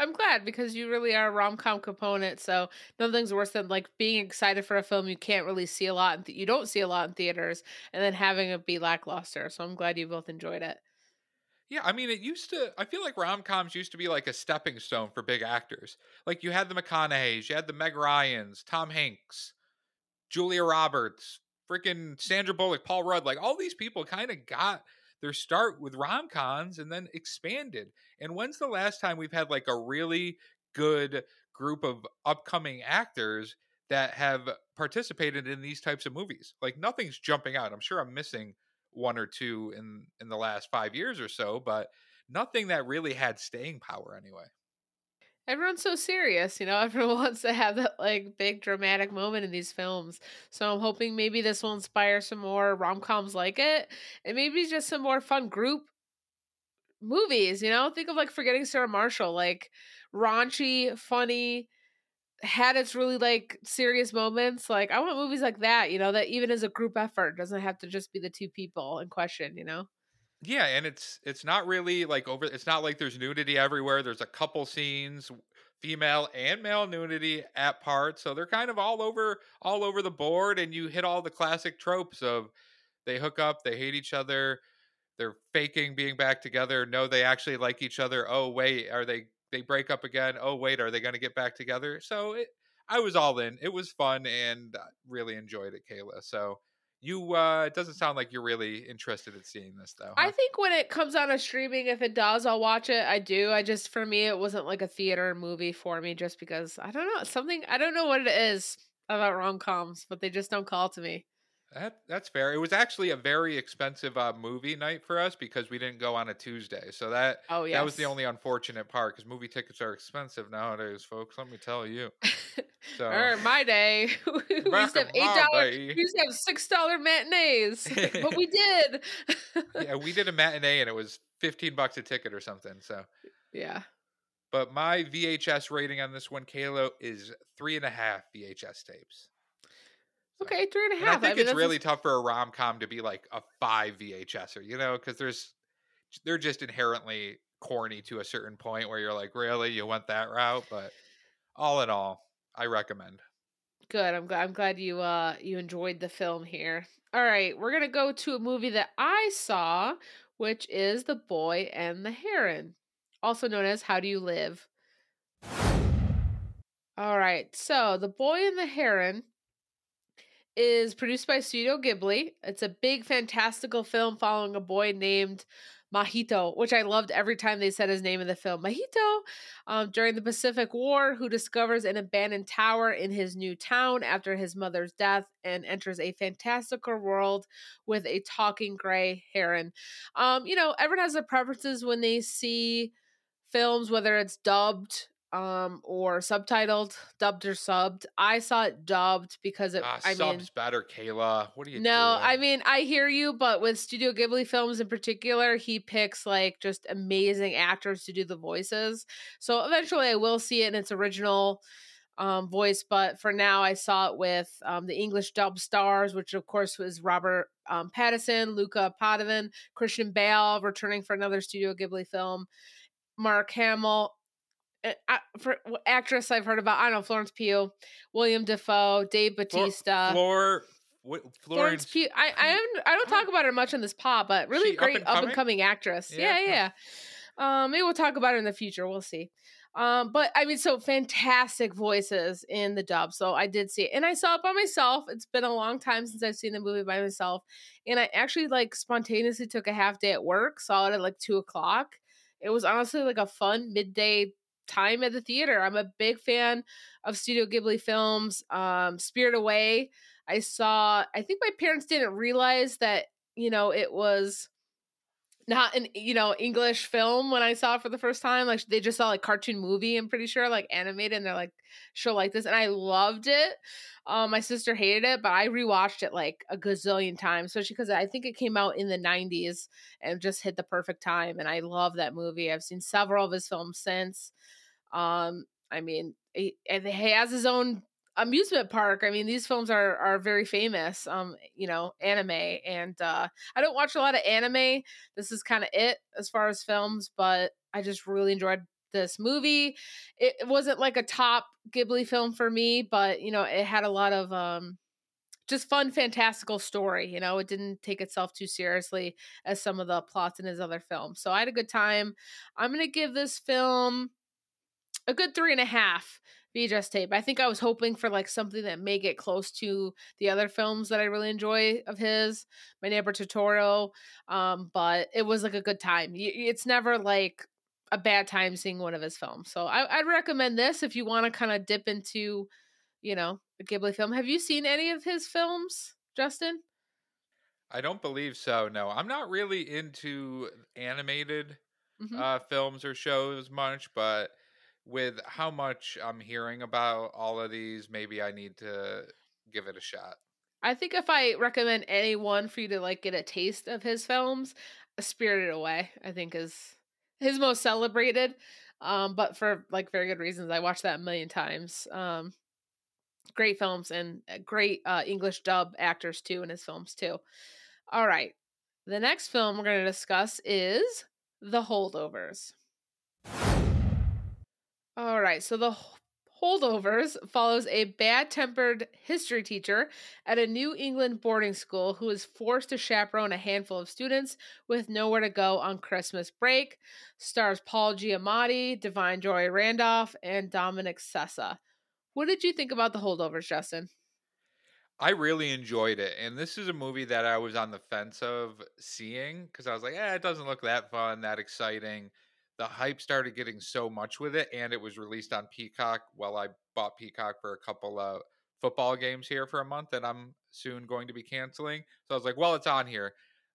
I'm glad because you really are a rom com component. So nothing's worse than like being excited for a film you can't really see a lot, th- you don't see a lot in theaters, and then having it be lackluster. So I'm glad you both enjoyed it. Yeah i mean it used to i feel like rom-coms used to be like a stepping stone for big actors like you had the mcconaughey's you had the meg ryans tom hanks julia roberts freaking sandra bullock paul rudd like all these people kind of got their start with rom-coms and then expanded. And when's the last time we've had like a really good group of upcoming actors that have participated in these types of movies? Like nothing's jumping out. I'm sure I'm missing one or two in in the last 5 years or so, but nothing that really had staying power anyway. Everyone's so serious, you know. Everyone wants to have that like big dramatic moment in these films. So I'm hoping maybe this will inspire some more rom coms like it, and maybe just some more fun group movies. You know, think of like Forgetting Sarah Marshall, like raunchy, funny, had its really like serious moments. Like I want movies like that. You know, that even as a group effort doesn't have to just be the two people in question. You know. Yeah, and it's it's not really like over it's not like there's nudity everywhere. There's a couple scenes female and male nudity at parts. So they're kind of all over all over the board and you hit all the classic tropes of they hook up, they hate each other, they're faking being back together. No, they actually like each other. Oh wait, are they they break up again? Oh wait, are they going to get back together? So it I was all in. It was fun and I really enjoyed it, Kayla. So you uh it doesn't sound like you're really interested in seeing this though. I think when it comes out of streaming, if it does, I'll watch it. I do. I just for me, it wasn't like a theater movie for me, just because I don't know something. I don't know what it is about rom coms, but they just don't call to me. That that's fair. It was actually a very expensive uh, movie night for us because we didn't go on a Tuesday. So that Oh yeah, that was the only unfortunate part because movie tickets are expensive nowadays, folks. Let me tell you. So or my day, we used to have eight dollars. We used to have six dollar matinees, but we did. yeah, we did a matinee and it was fifteen bucks a ticket or something. So, yeah. but my VHS rating on this one, Kayla, is three and a half VHS tapes. Okay, three and a And I think mean, it's really tough for a rom com to be like a five VHSer, you know, because there's they're just inherently corny to a certain point where you're like, really, you went that route. But all in all, I recommend. Good. I'm glad. I'm glad you uh you enjoyed the film here. All right, we're gonna go to a movie that I saw, which is The Boy and the Heron, also known as How Do You Live. All right, so The Boy and the Heron is produced by Studio Ghibli. It's a big fantastical film following a boy named Mahito, which I loved every time they said his name in the film. Mahito, um, during the Pacific War, who discovers an abandoned tower in his new town after his mother's death and enters a fantastical world with a talking gray heron. Um, you know, everyone has their preferences when they see films, whether it's dubbed um or subtitled dubbed or subbed i saw it dubbed because it Ah, i subs mean better, Kayla. What are you no, doing? I mean I hear you, but with Studio Ghibli films in particular, he picks like just amazing actors to do the voices. So eventually I will see it in its original um voice, but for now I saw it with um the English dub stars, which of course was Robert um Pattinson, Luca Padovan, Christian Bale returning for another Studio Ghibli film, Mark Hamill, uh, for actress I've heard about, I don't know, Florence Pugh, William Dafoe, Dave Flor- Bautista. Flor, what, Florence Florence. Pugh. I I, haven't- I don't talk about her much on this pod, but really She up great and up and coming? coming actress. Yeah. Yeah, yeah. Um, maybe we'll talk about her in the future. We'll see. Um, but I mean, so fantastic voices in the dub. So I did see it, and I saw it by myself. It's been a long time since I've seen the movie by myself, and I actually like spontaneously took a half day at work. Saw it at like two o'clock. It was honestly like a fun midday time at the theater. I'm a big fan of Studio Ghibli films. Um, Spirit Away. I saw. I think my parents didn't realize that you know it was not an you know English film when I saw it for the first time. Like they just saw like cartoon movie. I'm pretty sure like animated, and they're like show like this, and I loved it. Um, my sister hated it, but I rewatched it like a gazillion times, especially because I think it came out in the '90s and just hit the perfect time. And I love that movie. I've seen several of his films since. Um, I mean, he, he has his own amusement park. I mean, these films are are very famous. Um, you know, anime, and uh, I don't watch a lot of anime. This is kind of it as far as films, but I just really enjoyed this movie. It, it wasn't like a top Ghibli film for me, but you know, it had a lot of um just fun fantastical story you know it didn't take itself too seriously as some of the plots in his other films so i had a good time i'm gonna give this film a good three and a half VHS tape. I think I was hoping for like something that may get close to the other films that I really enjoy of his, My Neighbor Totoro. Um, but it was like a good time. It's never like a bad time seeing one of his films. So I, I'd recommend this if you want to kind of dip into, you know, a Ghibli film. Have you seen any of his films, Justin? I don't believe so. No, I'm not really into animated Mhm. uh, films or shows much, but with how much I'm hearing about all of these, maybe I need to give it a shot. I think if I recommend anyone for you to like get a taste of his films, Spirited Away, I think is his most celebrated. Um, but for like very good reasons. I watched that a million times. Um, great films and uh, great uh, English dub actors too in his films too. All right, the next film we're going to discuss is The Holdovers. All right, so The Holdovers follows a bad tempered history teacher at a New England boarding school who is forced to chaperone a handful of students with nowhere to go on Christmas break. Stars Paul Giamatti, Da'Vine Joy Randolph, and Dominic Sessa. What did you think about The Holdovers, Justin? I really enjoyed it, and this is a movie that I was on the fence of seeing because I was like, "Eh, it doesn't look that fun, that exciting." The hype started getting so much with it, and it was released on Peacock. Well, I bought Peacock for a couple of football games here for a month that I'm soon going to be canceling. So I was like, "Well, it's on here,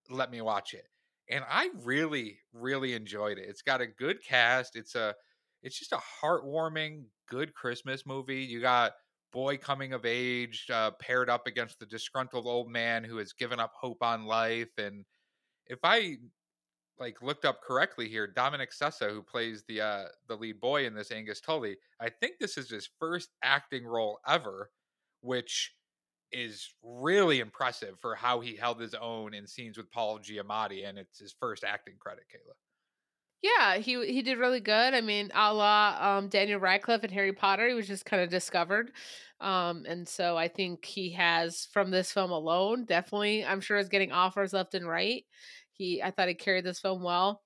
let me watch it." And I really, really enjoyed it. It's got a good cast. It's a, it's just a heartwarming, good Christmas movie. You got boy coming of age uh, paired up against the disgruntled old man who has given up hope on life and if i like looked up correctly here dominic sessa who plays the uh the lead boy in this angus tully i think this is his first acting role ever which is really impressive for how he held his own in scenes with paul giamatti and it's his first acting credit kayla Yeah, he he did really good. I mean, a la um, Daniel Radcliffe and Harry Potter, he was just kind of discovered. Um, and so I think he has from this film alone, definitely, I'm sure is getting offers left and right. He, I thought he carried this film well.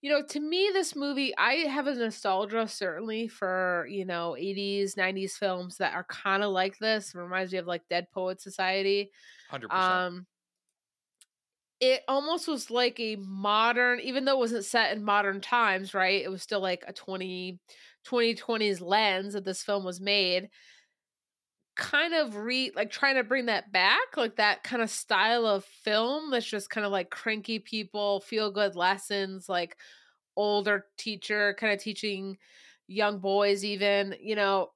You know, to me, this movie, I have a nostalgia certainly for you know 80s, 90s films that are kind of like this. It reminds me of like Dead Poet Society. Hundred percent. Um, it almost was like a modern even though it wasn't set in modern times right it was still like a 20 2020s lens that this film was made kind of re like trying to bring that back like that kind of style of film that's just kind of like cranky people feel good lessons like older teacher kind of teaching young boys even you know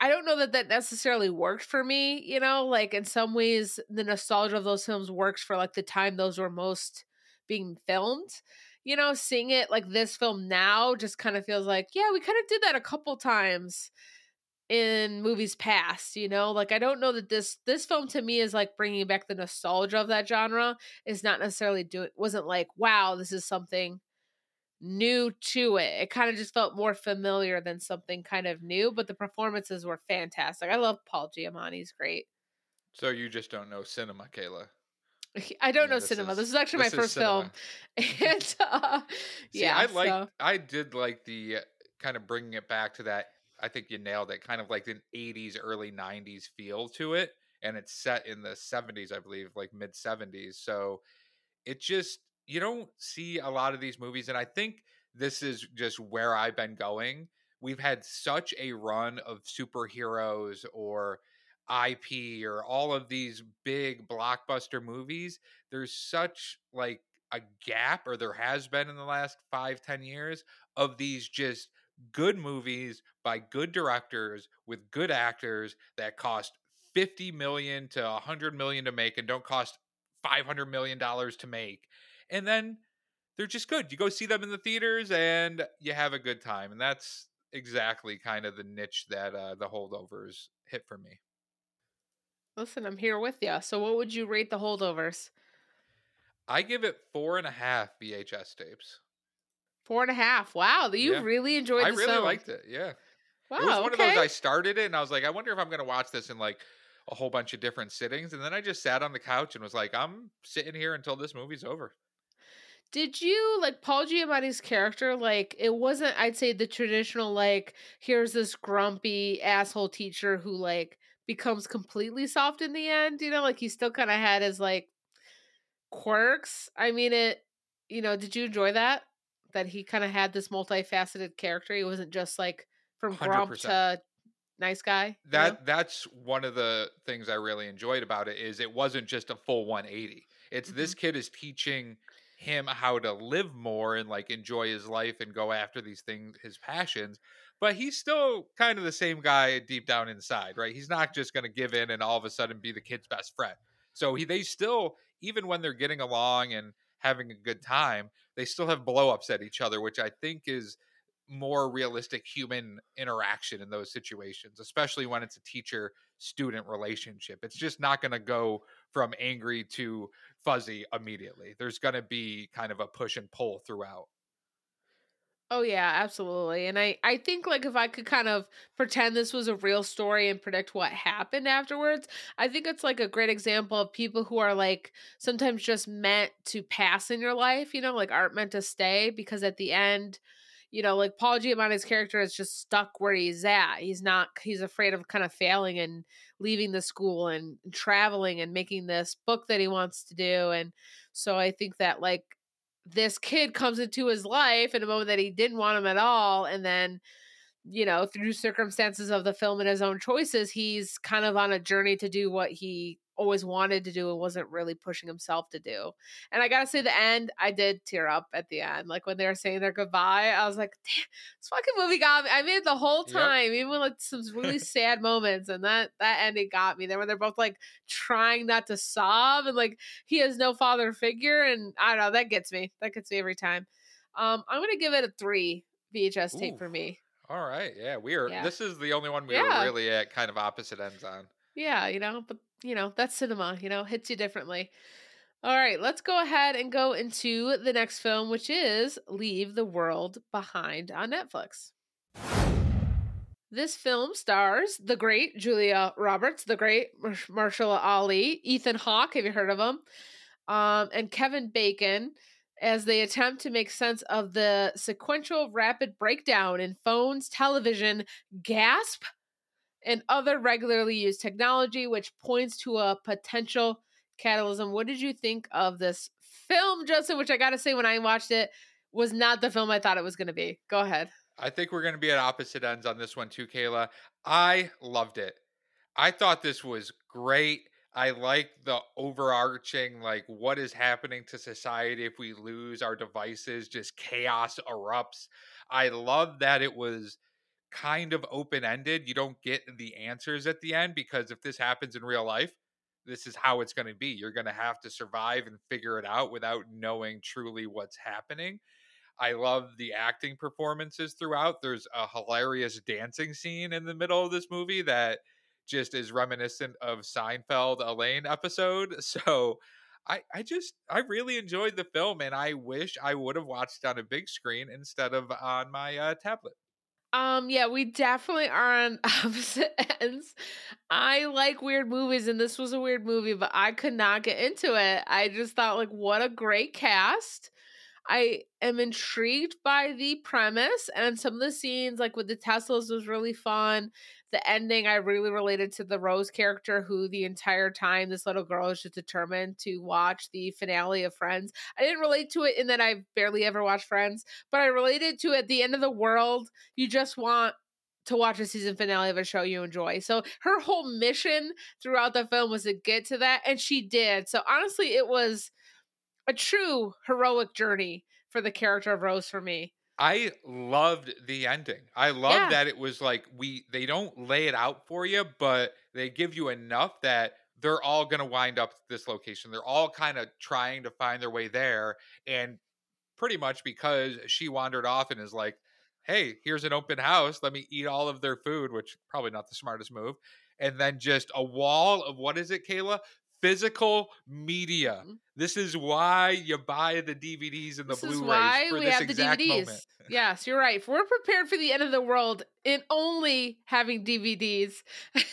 I don't know that that necessarily worked for me, you know, like in some ways the nostalgia of those films works for like the time those were most being filmed. You know, seeing it like this film now just kind of feels like, yeah, we kind of did that a couple times in movies past, you know? Like I don't know that this this film to me is like bringing back the nostalgia of that genre is not necessarily doing wasn't like, wow, this is something new to it. It kind of just felt more familiar than something kind of new, but the performances were fantastic. I love Paul Giamatti; he's great. So you just don't know cinema, Kayla. I don't mean, know this cinema. Is, this is actually my first film, and uh, See, yeah, I like. So. I did like the uh, kind of bringing it back to that. I think you nailed it. Kind of like an '80s, early '90s feel to it, and it's set in the '70s, I believe, like mid '70s. So it just you don't see a lot of these movies, and I think this is just where I've been going. We've had such a run of superheroes or IP or all of these big blockbuster movies. There's such like a gap, or there has been in the last five, ten years, of these just good movies by good directors with good actors that cost 50 million to 100 million to make and don't cost 500 million dollars to make and then they're just good. You go see them in the theaters and you have a good time, and that's exactly kind of the niche that uh, the holdovers hit for me. Listen, I'm here with you. So, what would you rate the holdovers? I give it four and a half VHS tapes. Four and a half. Wow, you yeah. really enjoyed. I really film. liked it. Yeah. Wow. It was one okay. of those. I started it and I was like, I wonder if I'm going to watch this in like a whole bunch of different sittings, and then I just sat on the couch and was like, I'm sitting here until this movie's over. Did you like Paul Giamatti's character? Like, it wasn't, I'd say, the traditional, like, here's this grumpy asshole teacher who, like, becomes completely soft in the end. You know, like, he still kind of had his, like, quirks. I mean, it, you know, did you enjoy that? That he kind of had this multifaceted character. He wasn't just, like, from 100%. grump to nice guy. That know? that's one of the things I really enjoyed about it is it wasn't just a full 180. It's mm-hmm. this kid is teaching him how to live more and like enjoy his life and go after these things, his passions. But he's still kind of the same guy deep down inside, right? He's not just going to give in and all of a sudden be the kid's best friend. So he, they still, even when they're getting along and having a good time, they still have blowups at each other, which I think is more realistic human interaction in those situations, especially when it's a teacher student relationship. It's just not going to go from angry to fuzzy immediately. There's going to be kind of a push and pull throughout. Oh yeah, absolutely. And I I think like if I could kind of pretend this was a real story and predict what happened afterwards, I think it's like a great example of people who are like sometimes just meant to pass in your life, you know, like aren't meant to stay because at the end you know, like Paul Giamatti's character is just stuck where he's at. He's not, he's afraid of kind of failing and leaving the school and traveling and making this book that he wants to do. And so I think that like this kid comes into his life in a moment that he didn't want him at all. And then, you know, through circumstances of the film and his own choices, he's kind of on a journey to do what he always wanted to do and wasn't really pushing himself to do. And I gotta say, the end, I did tear up at the end. Like when they were saying their goodbye, I was like, this fucking movie got me. I mean, the whole time, yep. even like some really sad moments, and that that ending got me. There when they're both like trying not to sob, and like he has no father figure, and I don't know, that gets me. That gets me every time. Um, I'm gonna give it a three VHS tape Ooh. for me. All right, yeah, we are. Yeah. This is the only one we yeah. were really at kind of opposite ends on. Yeah, you know, but you know, that's cinema, you know, hits you differently. All right, let's go ahead and go into the next film, which is Leave the World Behind on Netflix. This film stars the great Julia Roberts, the great Mar- Mahershala Ali, Ethan Hawke, have you heard of him? Um, and Kevin Bacon as they attempt to make sense of the sequential rapid breakdown in phones, television, gasp, and other regularly used technology, which points to a potential catalysm. What did you think of this film, Justin? Which I got to say, when I watched it, was not the film I thought it was to be. Go ahead. I think we're to be at opposite ends on this one too, Kayla. I loved it. I thought this was great. I like the overarching, like, what is happening to society if we lose our devices? Just chaos erupts. I love that it was kind of open ended. You don't get the answers at the end because if this happens in real life, this is how it's going to be. You're going to have to survive and figure it out without knowing truly what's happening. I love the acting performances throughout. There's a hilarious dancing scene in the middle of this movie that just is reminiscent of Seinfeld Elaine episode. So I, I just I really enjoyed the film and I wish I would have watched on a big screen instead of on my uh, tablet. Um, yeah, we definitely are on opposite ends. I like weird movies, and this was a weird movie, but I could not get into it. I just thought, like, what a great cast. I am intrigued by the premise and some of the scenes, like with the Teslas, was really fun. The ending, I really related to the Rose character, who the entire time this little girl is just determined to watch the finale of Friends. I didn't relate to it in that I've barely ever watched Friends, but I related to at the end of the world, you just want to watch a season finale of a show you enjoy. So her whole mission throughout the film was to get to that, and she did. So honestly, it was a true heroic journey for the character of Rose for me. I loved the ending. I love Yeah. that it was like we they don't lay it out for you, but they give you enough that they're all going to wind up this location. They're all kind of trying to find their way there and pretty much because she wandered off and is like, "Hey, here's an open house. Let me eat all of their food," which probably not the smartest move. And then just a wall of what is it, Kayla? Physical media. Mhm. This is why you buy the DVDs and the This is Blu-rays why for we this have the DVDs. moment. Yes, you're right. If we're prepared for the end of the world in only having DVDs, that's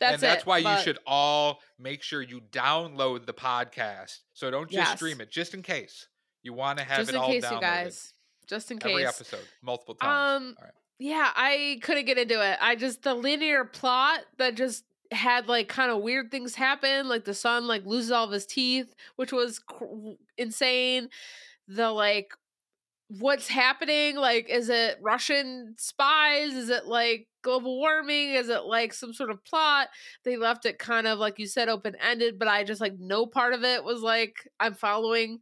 and that's it. why But you should all make sure you download the podcast. So don't just Yes. stream it, just in case you want to have just it in all case, downloaded. you guys. Just in case. Every episode, multiple times. Um, right. Yeah, I couldn't get into it. I just the linear plot that just had like kind of weird things happen, like the son like loses all of his teeth, which was cr- insane. The like what's happening? Like is it russian spies? Is it like global warming? Is it like some sort of plot? They left it kind of like you said open ended but i just like no part of it was like i'm following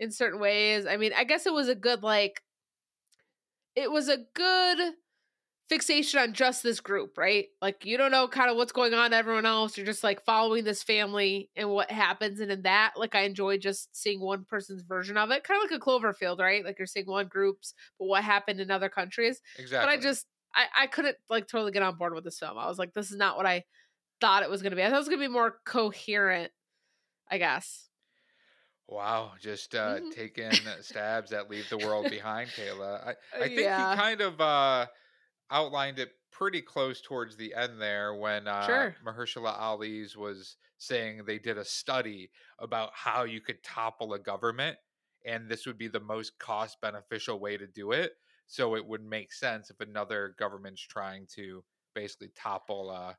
in certain ways. I mean i guess it was a good like it was a good fixation on just this group, right? Like you don't know kind of what's going on to everyone else. You're just like following this family and what happens. And in that, like I enjoy just seeing one person's version of it. Kind of like a Cloverfield, right? Like you're seeing one group's, but what happened in other countries. Exactly. But I just I, I couldn't like totally get on board with this film. I was like, this is not what I thought it was gonna be. I thought it was gonna be more coherent, I guess. wow, just uh, Mhm. taking stabs that leave the world behind, Kayla. I, I think yeah. you kind of uh, outlined it pretty close towards the end there when uh, Sure. Mahershala Ali's was saying they did a study about how you could topple a government, and this would be the most cost beneficial way to do it. So it would make sense if another government's trying to basically topple uh,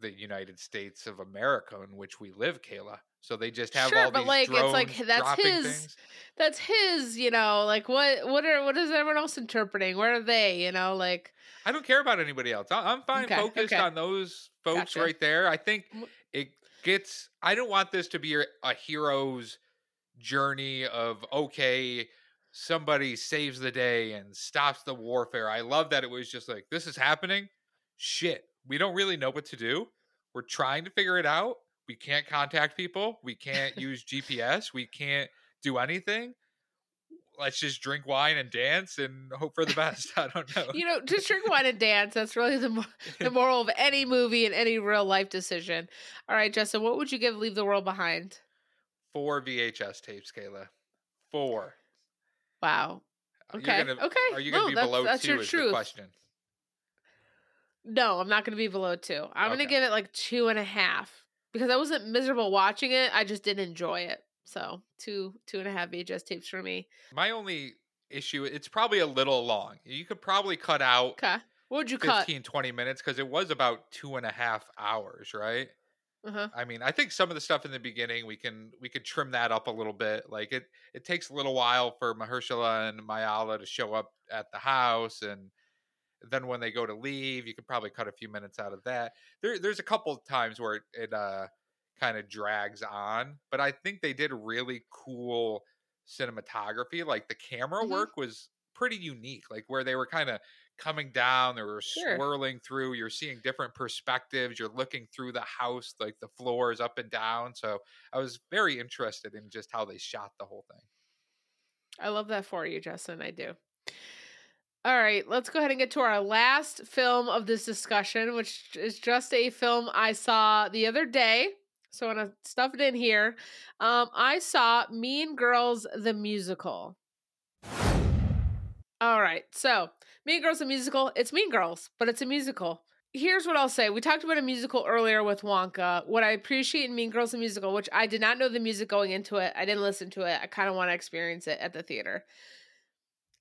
the United States of America in which we live, Kayla. So they just have Sure, all but, these like, it's like, that's his- things. That's his, you know, like what what are what is everyone else interpreting? Where are they? You know, like I don't care about anybody else. I'm fine Okay, focused okay. on those folks Gotcha. right there. I think it gets. I don't want this to be a, a hero's journey of okay, somebody saves the day and stops the warfare. I love that it was just like this is happening. Shit, we don't really know what to do. We're trying to figure it out. We can't contact people. We can't use GPS. We can't do anything. Let's just drink wine and dance and hope for the best. I don't know. you know, just drink wine and dance. That's really the the moral of any movie and any real life decision. All right, Justin, what would you give Leave the World Behind? Four VHS tapes, Kayla. Four. Wow. Uh, Okay. Gonna, okay. Are you going to No, be below that's two? your Is truth. the question. No, I'm not going to be below two. I'm going to give it like two and a half because I wasn't miserable watching it. I just didn't enjoy it. So two, two and a half VHS tapes for me. My only issue, it's probably a little long. You could probably cut out Okay. What would you cut? 15, 20 minutes because it was about two and a half hours, right? Uh-huh. I mean, I think some of the stuff in the beginning we can we could trim that up a little bit. Like it it takes a little while for Mahershala and Myha'la to show up at the house and then when they go to leave, you could probably cut a few minutes out of that. There there's a couple of times where it, it uh kind of drags on, but I think they did really cool cinematography. Like the camera Mhm. work was pretty unique. Like where they were kind of coming down, they were Sure. swirling through. You're seeing different perspectives. You're looking through the house, like the floors up and down. So I was very interested in just how they shot the whole thing. I love that for you, Justin. I do. All right, let's go ahead and get to our last film of this discussion, which is just a film I saw the other day. So I want to stuff it in here. Um, I saw Mean Girls the musical. All right, so Mean Girls the musical. It's Mean Girls, but it's a musical. Here's what I'll say. We talked about a musical earlier with Wonka. What I appreciate in Mean Girls the musical, which I did not know the music going into it. I didn't listen to it. I kind of want to experience it at the theater.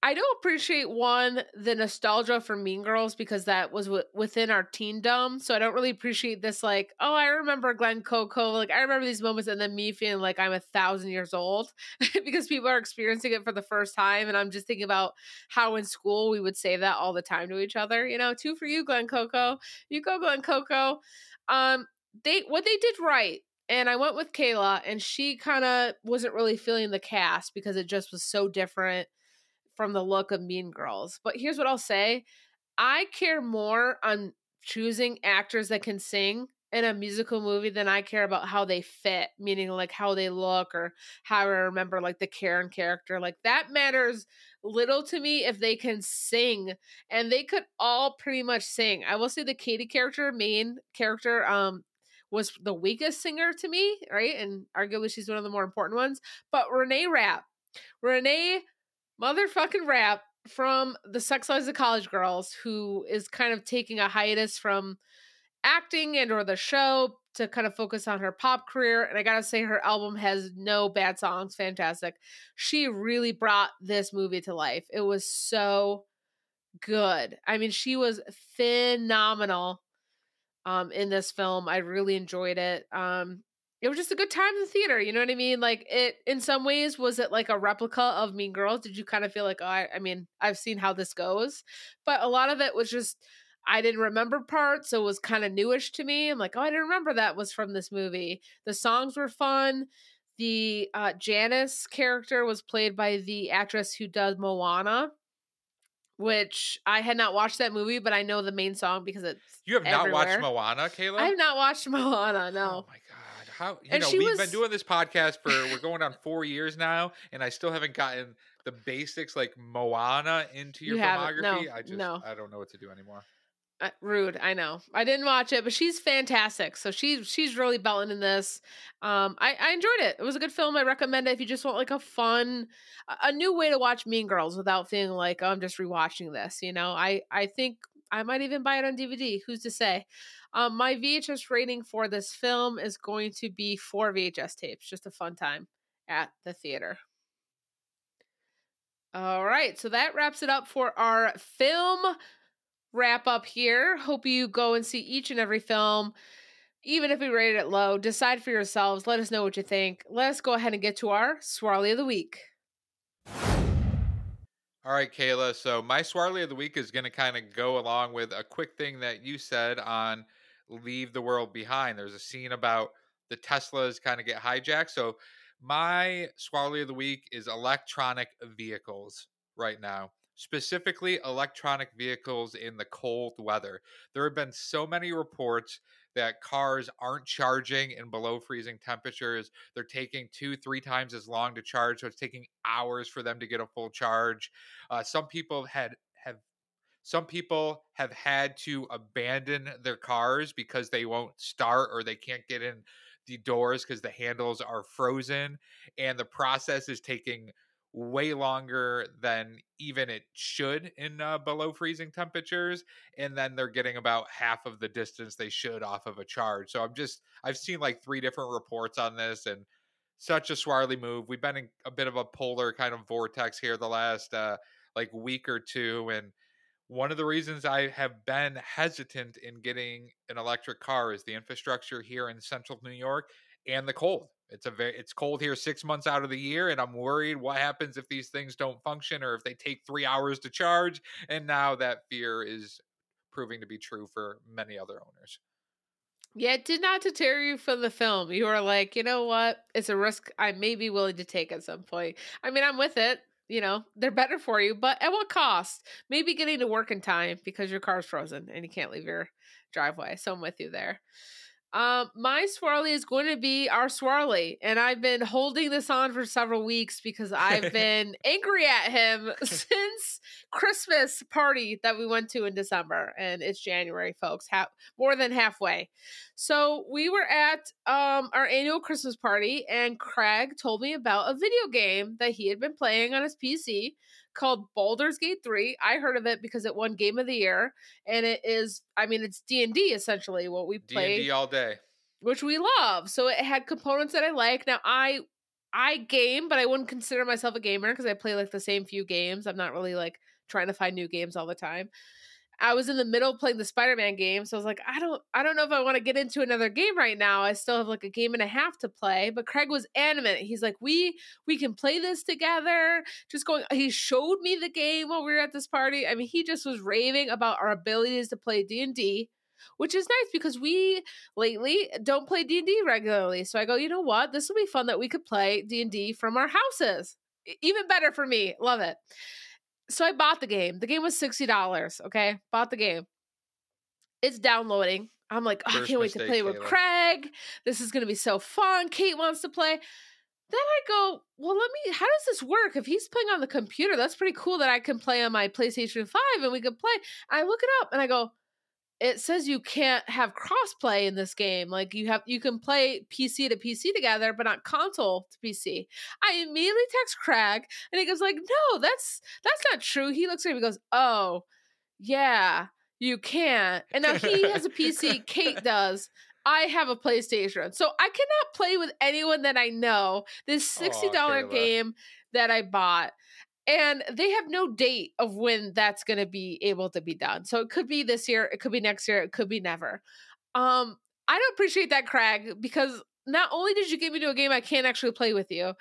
I do appreciate one the nostalgia for Mean Girls because that was w- within our teendom. So I don't really appreciate this like, oh, I remember Glen Coco. Like I remember these moments, and then me feeling like I'm a thousand years old because people are experiencing it for the first time, and I'm just thinking about how in school we would say that all the time to each other. You know, two for you, Glen Coco. You go, Glen Coco. Um, they what they did right and I went with Kayla, and she kind of wasn't really feeling the cast because it just was so different from the look of Mean Girls. But here's what I'll say I care more on choosing actors that can sing in a musical movie than I care about how they fit, meaning like how they look or how I remember like the Karen character. Like that matters little to me if they can sing and they could all pretty much sing. I will say the Cady character, main character, um, was the weakest singer to me, right? And arguably she's one of the more important ones. But Renee Rapp, Renee motherfucking Rapp from the Sex Lives of College Girls, who is kind of taking a hiatus from acting and or the show to kind of focus on her pop career. And I gotta say, her album has no bad songs. Fantastic. She really brought this movie to life. It was so good. I mean, she was phenomenal um in this film. I really enjoyed it. Um it was just a good time in the theater, you know what I mean? Like it in some ways was it like a replica of Mean Girls? Did you kind of feel like, oh, I, I mean, I've seen how this goes, but a lot of it was just I didn't remember parts, so it was kind of newish to me. I'm like, oh, I didn't remember that was from this movie. The songs were fun. The uh, Janis character was played by the actress who does Moana, which I had not watched that movie, but I know the main song because it's You have not watched. Moana, Kayla? I have not watched Moana. Oh No, my god! How you And know we've was- been doing this podcast for we're going on four years now, and I still haven't gotten the basics like Moana into your You haven't. No, filmography. I just no. I don't know what to do anymore. Uh, rude i know i didn't watch it but she's fantastic so she's she's really belting in this um i i enjoyed it it was a good film i recommend it if you just want like a fun a- a new way to watch mean girls without feeling like oh, i'm just rewatching this you know i i think i might even buy it on dvd who's to say um my vhs rating for this film is going to be four vhs tapes just a fun time at the theater all right so that wraps it up for our film wrap up here. Hope you go and see each and every film, even if we rated it low. Decide for yourselves. Let us know what you think. Let us go ahead and get to our Swarley of the Week. All right, Kayla. So my Swarley of the week is going to kind of go along with a quick thing that you said on Leave the World Behind. There's a scene about the Teslas kind of get hijacked. So my Swarley of the week is electronic vehicles right now. Specifically, electronic vehicles in the cold weather. There have been so many reports that cars aren't charging in below freezing temperatures. They're taking two, three times as long to charge. So it's taking hours for them to get a full charge. Uh, some people had have some people have had to abandon their cars because they won't start or they can't get in the doors because the handles are frozen and the process is taking way longer than even it should in uh, below freezing temperatures and then they're getting about half of the distance they should off of a charge. So i'm just i've seen like three different reports on this and such a swarley move. We've been in a bit of a polar kind of vortex here the last uh like week or two and one of the reasons I have been hesitant in getting an electric car is the infrastructure here in central New York and the cold. It's a very it's cold here 6 months out of the year and I'm worried what happens if these things don't function or if they take 3 hours to charge and now that fear is proving to be true for many other owners. Yeah, it did not deter you from the film. You were like, you know what? It's a risk I may be willing to take at some point. I mean, I'm with it you know, they're better for you, but at what cost? Maybe getting to work in time because your car's frozen and you can't leave your driveway. So I'm with you there. Um, my swirly is going to be our swirly, and I've been holding this on for several weeks because I've been angry at him since Christmas party that we went to in December, and it's January, folks, ha- more than halfway. So we were at um our annual Christmas party, and Craig told me about a video game that he had been playing on his PC called Baldur's Gate 3. I heard of it because it won Game of the Year and it is I mean it's D&D essentially what we play. D&D all day. Which we love. So it had components that I like. Now I I game, but I wouldn't consider myself a gamer because I play like the same few games. I'm not really like trying to find new games all the time. I was in the middle playing the Spider-Man game, so I was like, I don't I don't know if I want to get into another game right now. I still have like a game and a half to play. But Craig was adamant. He's like, we we can play this together. Just going he showed me the game while we were at this party. I mean, he just was raving about our abilities to play D&D which is nice because we lately don't play D&D regularly. So I go, you know what? This will be fun that we could play D&D from our houses. Even better for me. Love it so I bought the game. The game was $60. Okay. Bought the game. It's downloading. I'm like, oh, I can't wait to play with Craig. This is going to be so fun. Kate wants to play. Then I go, well, let me, how does this work? If he's playing on the computer, that's pretty cool that I can play on my PlayStation 5 and we can play. I look it up and I go, it says you can't have crossplay in this game. Like you have you can play PC to PC together, but not console to PC. I immediately text Craig and he goes like, "No, that's that's not true." He looks at me and goes, "Oh, yeah, you can't." And now he has a PC, Kate does. I have a PlayStation. So I cannot play with anyone that I know. This $60 oh, game that I bought and they have no date of when that's going to be able to be done. So it could be this year, it could be next year, it could be never. Um, I don't appreciate that, Craig, because not only did you get me to a game I can't actually play with you,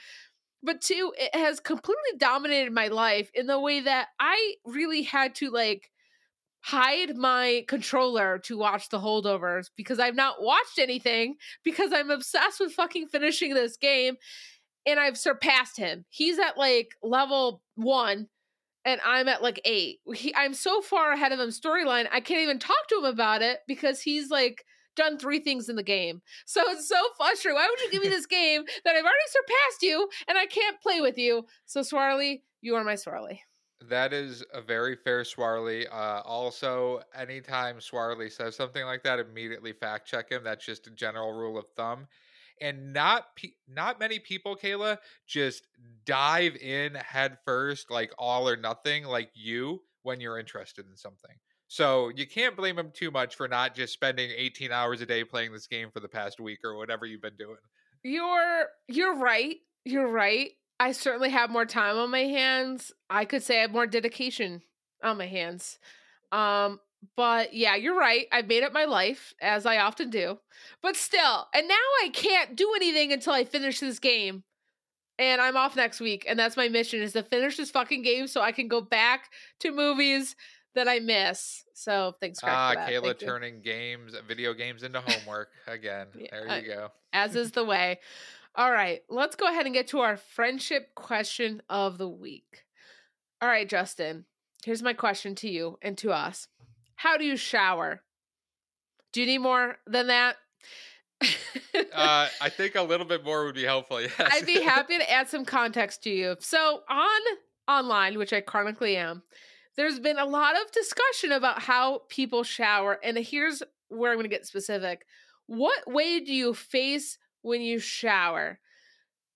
but two, it has completely dominated my life in the way that I really had to like hide my controller to watch the holdovers because I've not watched anything because I'm obsessed with fucking finishing this game and I've surpassed him. He's at like level one and I'm at like eight. He, I'm so far ahead of him storyline, I can't even talk to him about it because he's like done three things in the game. So it's so frustrating. Why would you give me this game that I've already surpassed you and I can't play with you? So Swarley, you are my Swarley. That is a very fair Swarley. Uh, also, anytime Swarley says something like that, immediately fact check him. That's just a general rule of thumb and not pe- not many people kayla just dive in head first like all or nothing like you when you're interested in something. So you can't blame him too much for not just spending 18 hours a day playing this game for the past week or whatever you've been doing. You're you're right you're right. I certainly have more time on my hands. I could say i have more dedication on my hands. Um but yeah, you're right. I've made up my life, as I often do. But still, and now I can't do anything until I finish this game. And I'm off next week. And that's my mission is to finish this fucking game so I can go back to movies that I miss. So thanks, Ah, Kayla Thank turning you. games, video games into homework again. yeah, there you go. As is the way. All right, let's go ahead and get to our friendship question of the week. All right, Justin, here's my question to you and to us. How do you shower? Do you need more than that? uh, I think a little bit more would be helpful. Yes. I'd be happy to add some context to you. So on online, which I chronically am, there's been a lot of discussion about how people shower, and here's where I'm going to get specific. What way do you face when you shower.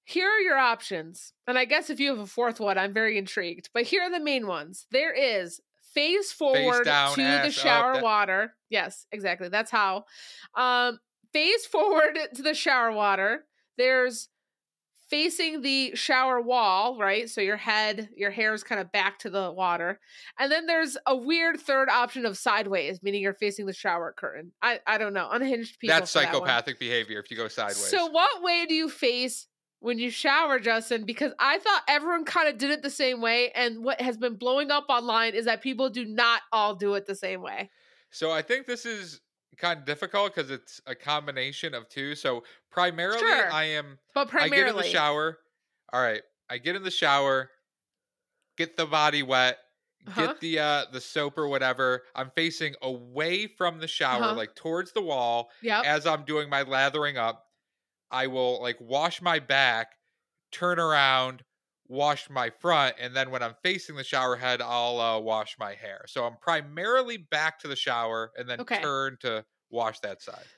Here are your options. And I guess if you have a fourth one, I'm very intrigued. But here are the main ones. There is face forward down, to the up, shower water. Yes, exactly. That's how. Um, face forward to the shower water. There's facing the shower wall, right? So your head, your hair is kind of back to the water. And then there's a weird third option of sideways, meaning you're facing the shower curtain. I, I don't know. Unhinged people. That's for that psychopathic behavior if you go sideways. So what way do you face when you shower, Justin? Because I thought everyone kind of did it the same way, and what has been blowing up online is that people do not all do it the same way. So I think this is kind of difficult because it's a combination of two. So primarily, Sure. I am But primarily, I get in the shower. All right, I get in the shower, get the body wet, Uh-huh. get the uh the soap or whatever. I'm facing away from the shower, Uh-huh. like towards the wall. Yep. As I'm doing my lathering up, I will like wash my back, turn around, wash my front, and then when I'm facing the shower head, I'll uh, wash my hair. So I'm primarily back to the shower and then Okay. turn to wash that side.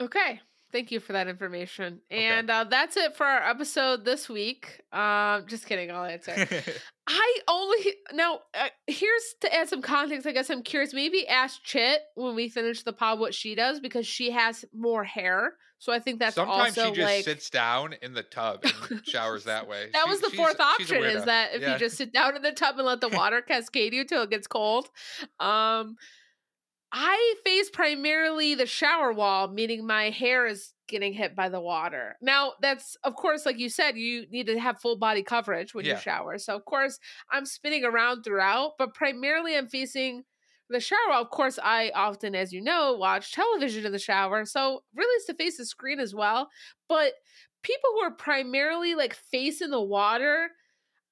Okay. Thank you for that information. Okay. And uh, that's it for our episode this week. Um, just kidding. I'll answer. I only now uh, here's to add some context. I guess I'm curious. Maybe ask Chit when we finish the pod what she does because she has more hair. So I think that's Sometimes also she just like sits down in the tub and showers that way. that She- was the fourth option is that if Yeah. you just sit down in the tub and let the water cascade you till it gets cold. Um I face primarily the shower wall, meaning my hair is getting hit by the water. Now, that's of course, like you said, you need to have full body coverage when Yeah. you shower. So, of course, I'm spinning around throughout, but primarily I'm facing the shower. wall. Of course, I often, as you know, watch television in the shower. So, really, it's to face the screen as well. But people who are primarily like facing the water,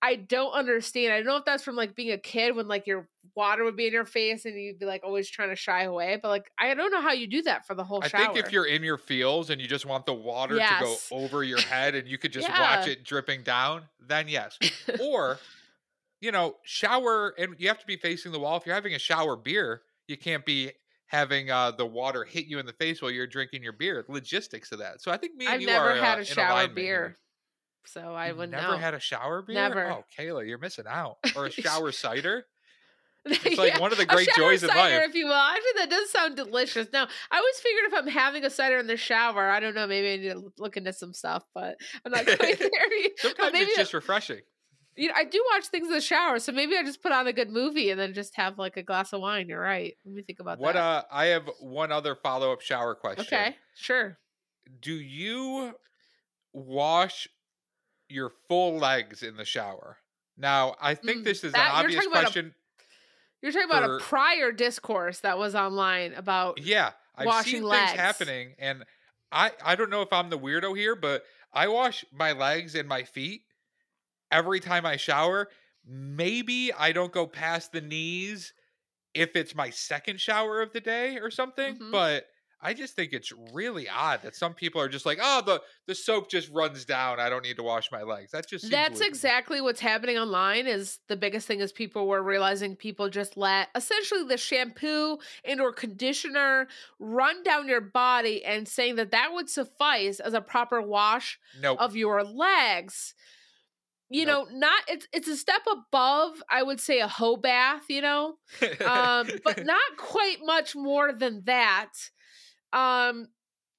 I don't understand. I don't know if that's from like being a kid when like your water would be in your face and you'd be like always trying to shy away. But like I don't know how you do that for the whole I shower. think if you're in your feels and you just want the water Yes. to go over your head and you could just Yeah. watch it dripping down, then yes. or, you know, shower and you have to be facing the wall. If you're having a shower beer, you can't be having uh, the water hit you in the face while you're drinking your beer. Logistics of that. So I think me and I've you never are had uh, a shower beer. here. So I wouldn't never know. had a shower beer? Never. Oh, Kayla, you're missing out. Or a shower cider? It's like one of the great joys of life. if you will. Actually, that does sound delicious. Now, I always figured if I'm having a cider in the shower, I don't know, maybe I need to look into some stuff, but I'm not quite there. Sometimes maybe it's just refreshing. you know, I do watch things in the shower, so maybe I just put on a good movie and then just have like a glass of wine. You're right. Let me think about What that. uh I have one other follow-up shower question. okay, sure. do you wash your full legs in the shower? Now, I think Mm, this is that- an obvious talking a- question. You're talking about a prior discourse that was online about yeah, I've washing seen legs. things happening, and I I don't know if I'm the weirdo here, but I wash my legs and my feet every time I shower. Maybe I don't go past the knees if it's my second shower of the day or something, Mhm. but I just think it's really odd that some people are just like, "Oh, the the soap just runs down. I don't need to wash my legs." That just That's weird exactly what's happening online is the biggest thing is people were realizing people just let essentially the shampoo and or conditioner run down your body and saying that that would suffice as a proper wash Nope. of your legs. You Nope. know, not it's it's a step above I would say a hoe bath, you know. Um but not quite much more than that. Um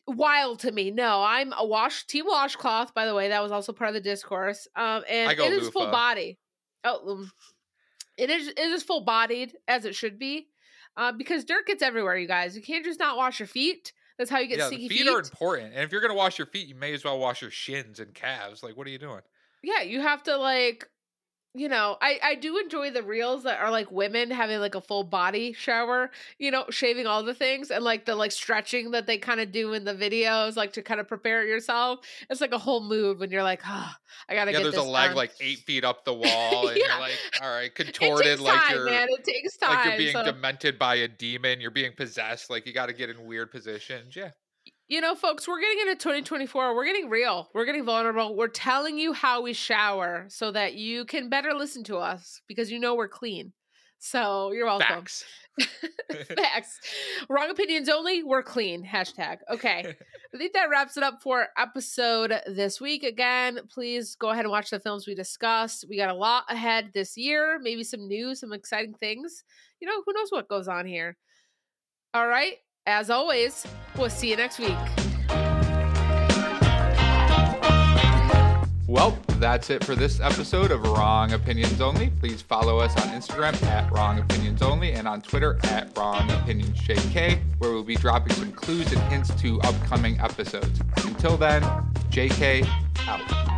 wild to me. No, I'm a wash team washcloth, by the way. That was also part of the discourse. Um and it is full body. Oh it is it is full bodied as it should be. Uh, because dirt gets everywhere, you guys. You can't just not wash your feet. That's how you get yeah, sticky the feet, are important, and if you're gonna wash your feet, you may as well wash your shins and calves. Like, what are you doing? yeah you have to like you know i i do enjoy the reels that are like women having like a full body shower you know shaving all the things and like the like stretching that they kind of do in the videos like to kind of prepare yourself it's like a whole mood when you're like oh i gotta Yeah, get there's this a leg done." like eight feet up the wall, and Yeah. you're like, all right, contorted, takes like you're man it takes time like you're being so- demented by a demon. You're being possessed. Like you got to get in weird positions. Yeah, you know, folks, we're getting into 2024. We're getting real. We're getting vulnerable. We're telling you how we shower so that you can better listen to us because you know we're clean. So you're welcome. Facts. Facts. Wrong opinions only. We're clean. Hashtag. Okay. I think that wraps it up for episode this week. Again, please go ahead and watch the films we discussed. We got a lot ahead this year. Maybe some news, some exciting things. You know, who knows what goes on here. All right. As always, we'll see you next week. Well, that's it for this episode of Wrong Opinions Only. Please follow us on Instagram at Wrong Opinions Only and on Twitter at Wrong Opinions JK, where we'll be dropping some clues and hints to upcoming episodes. Until then, JK out.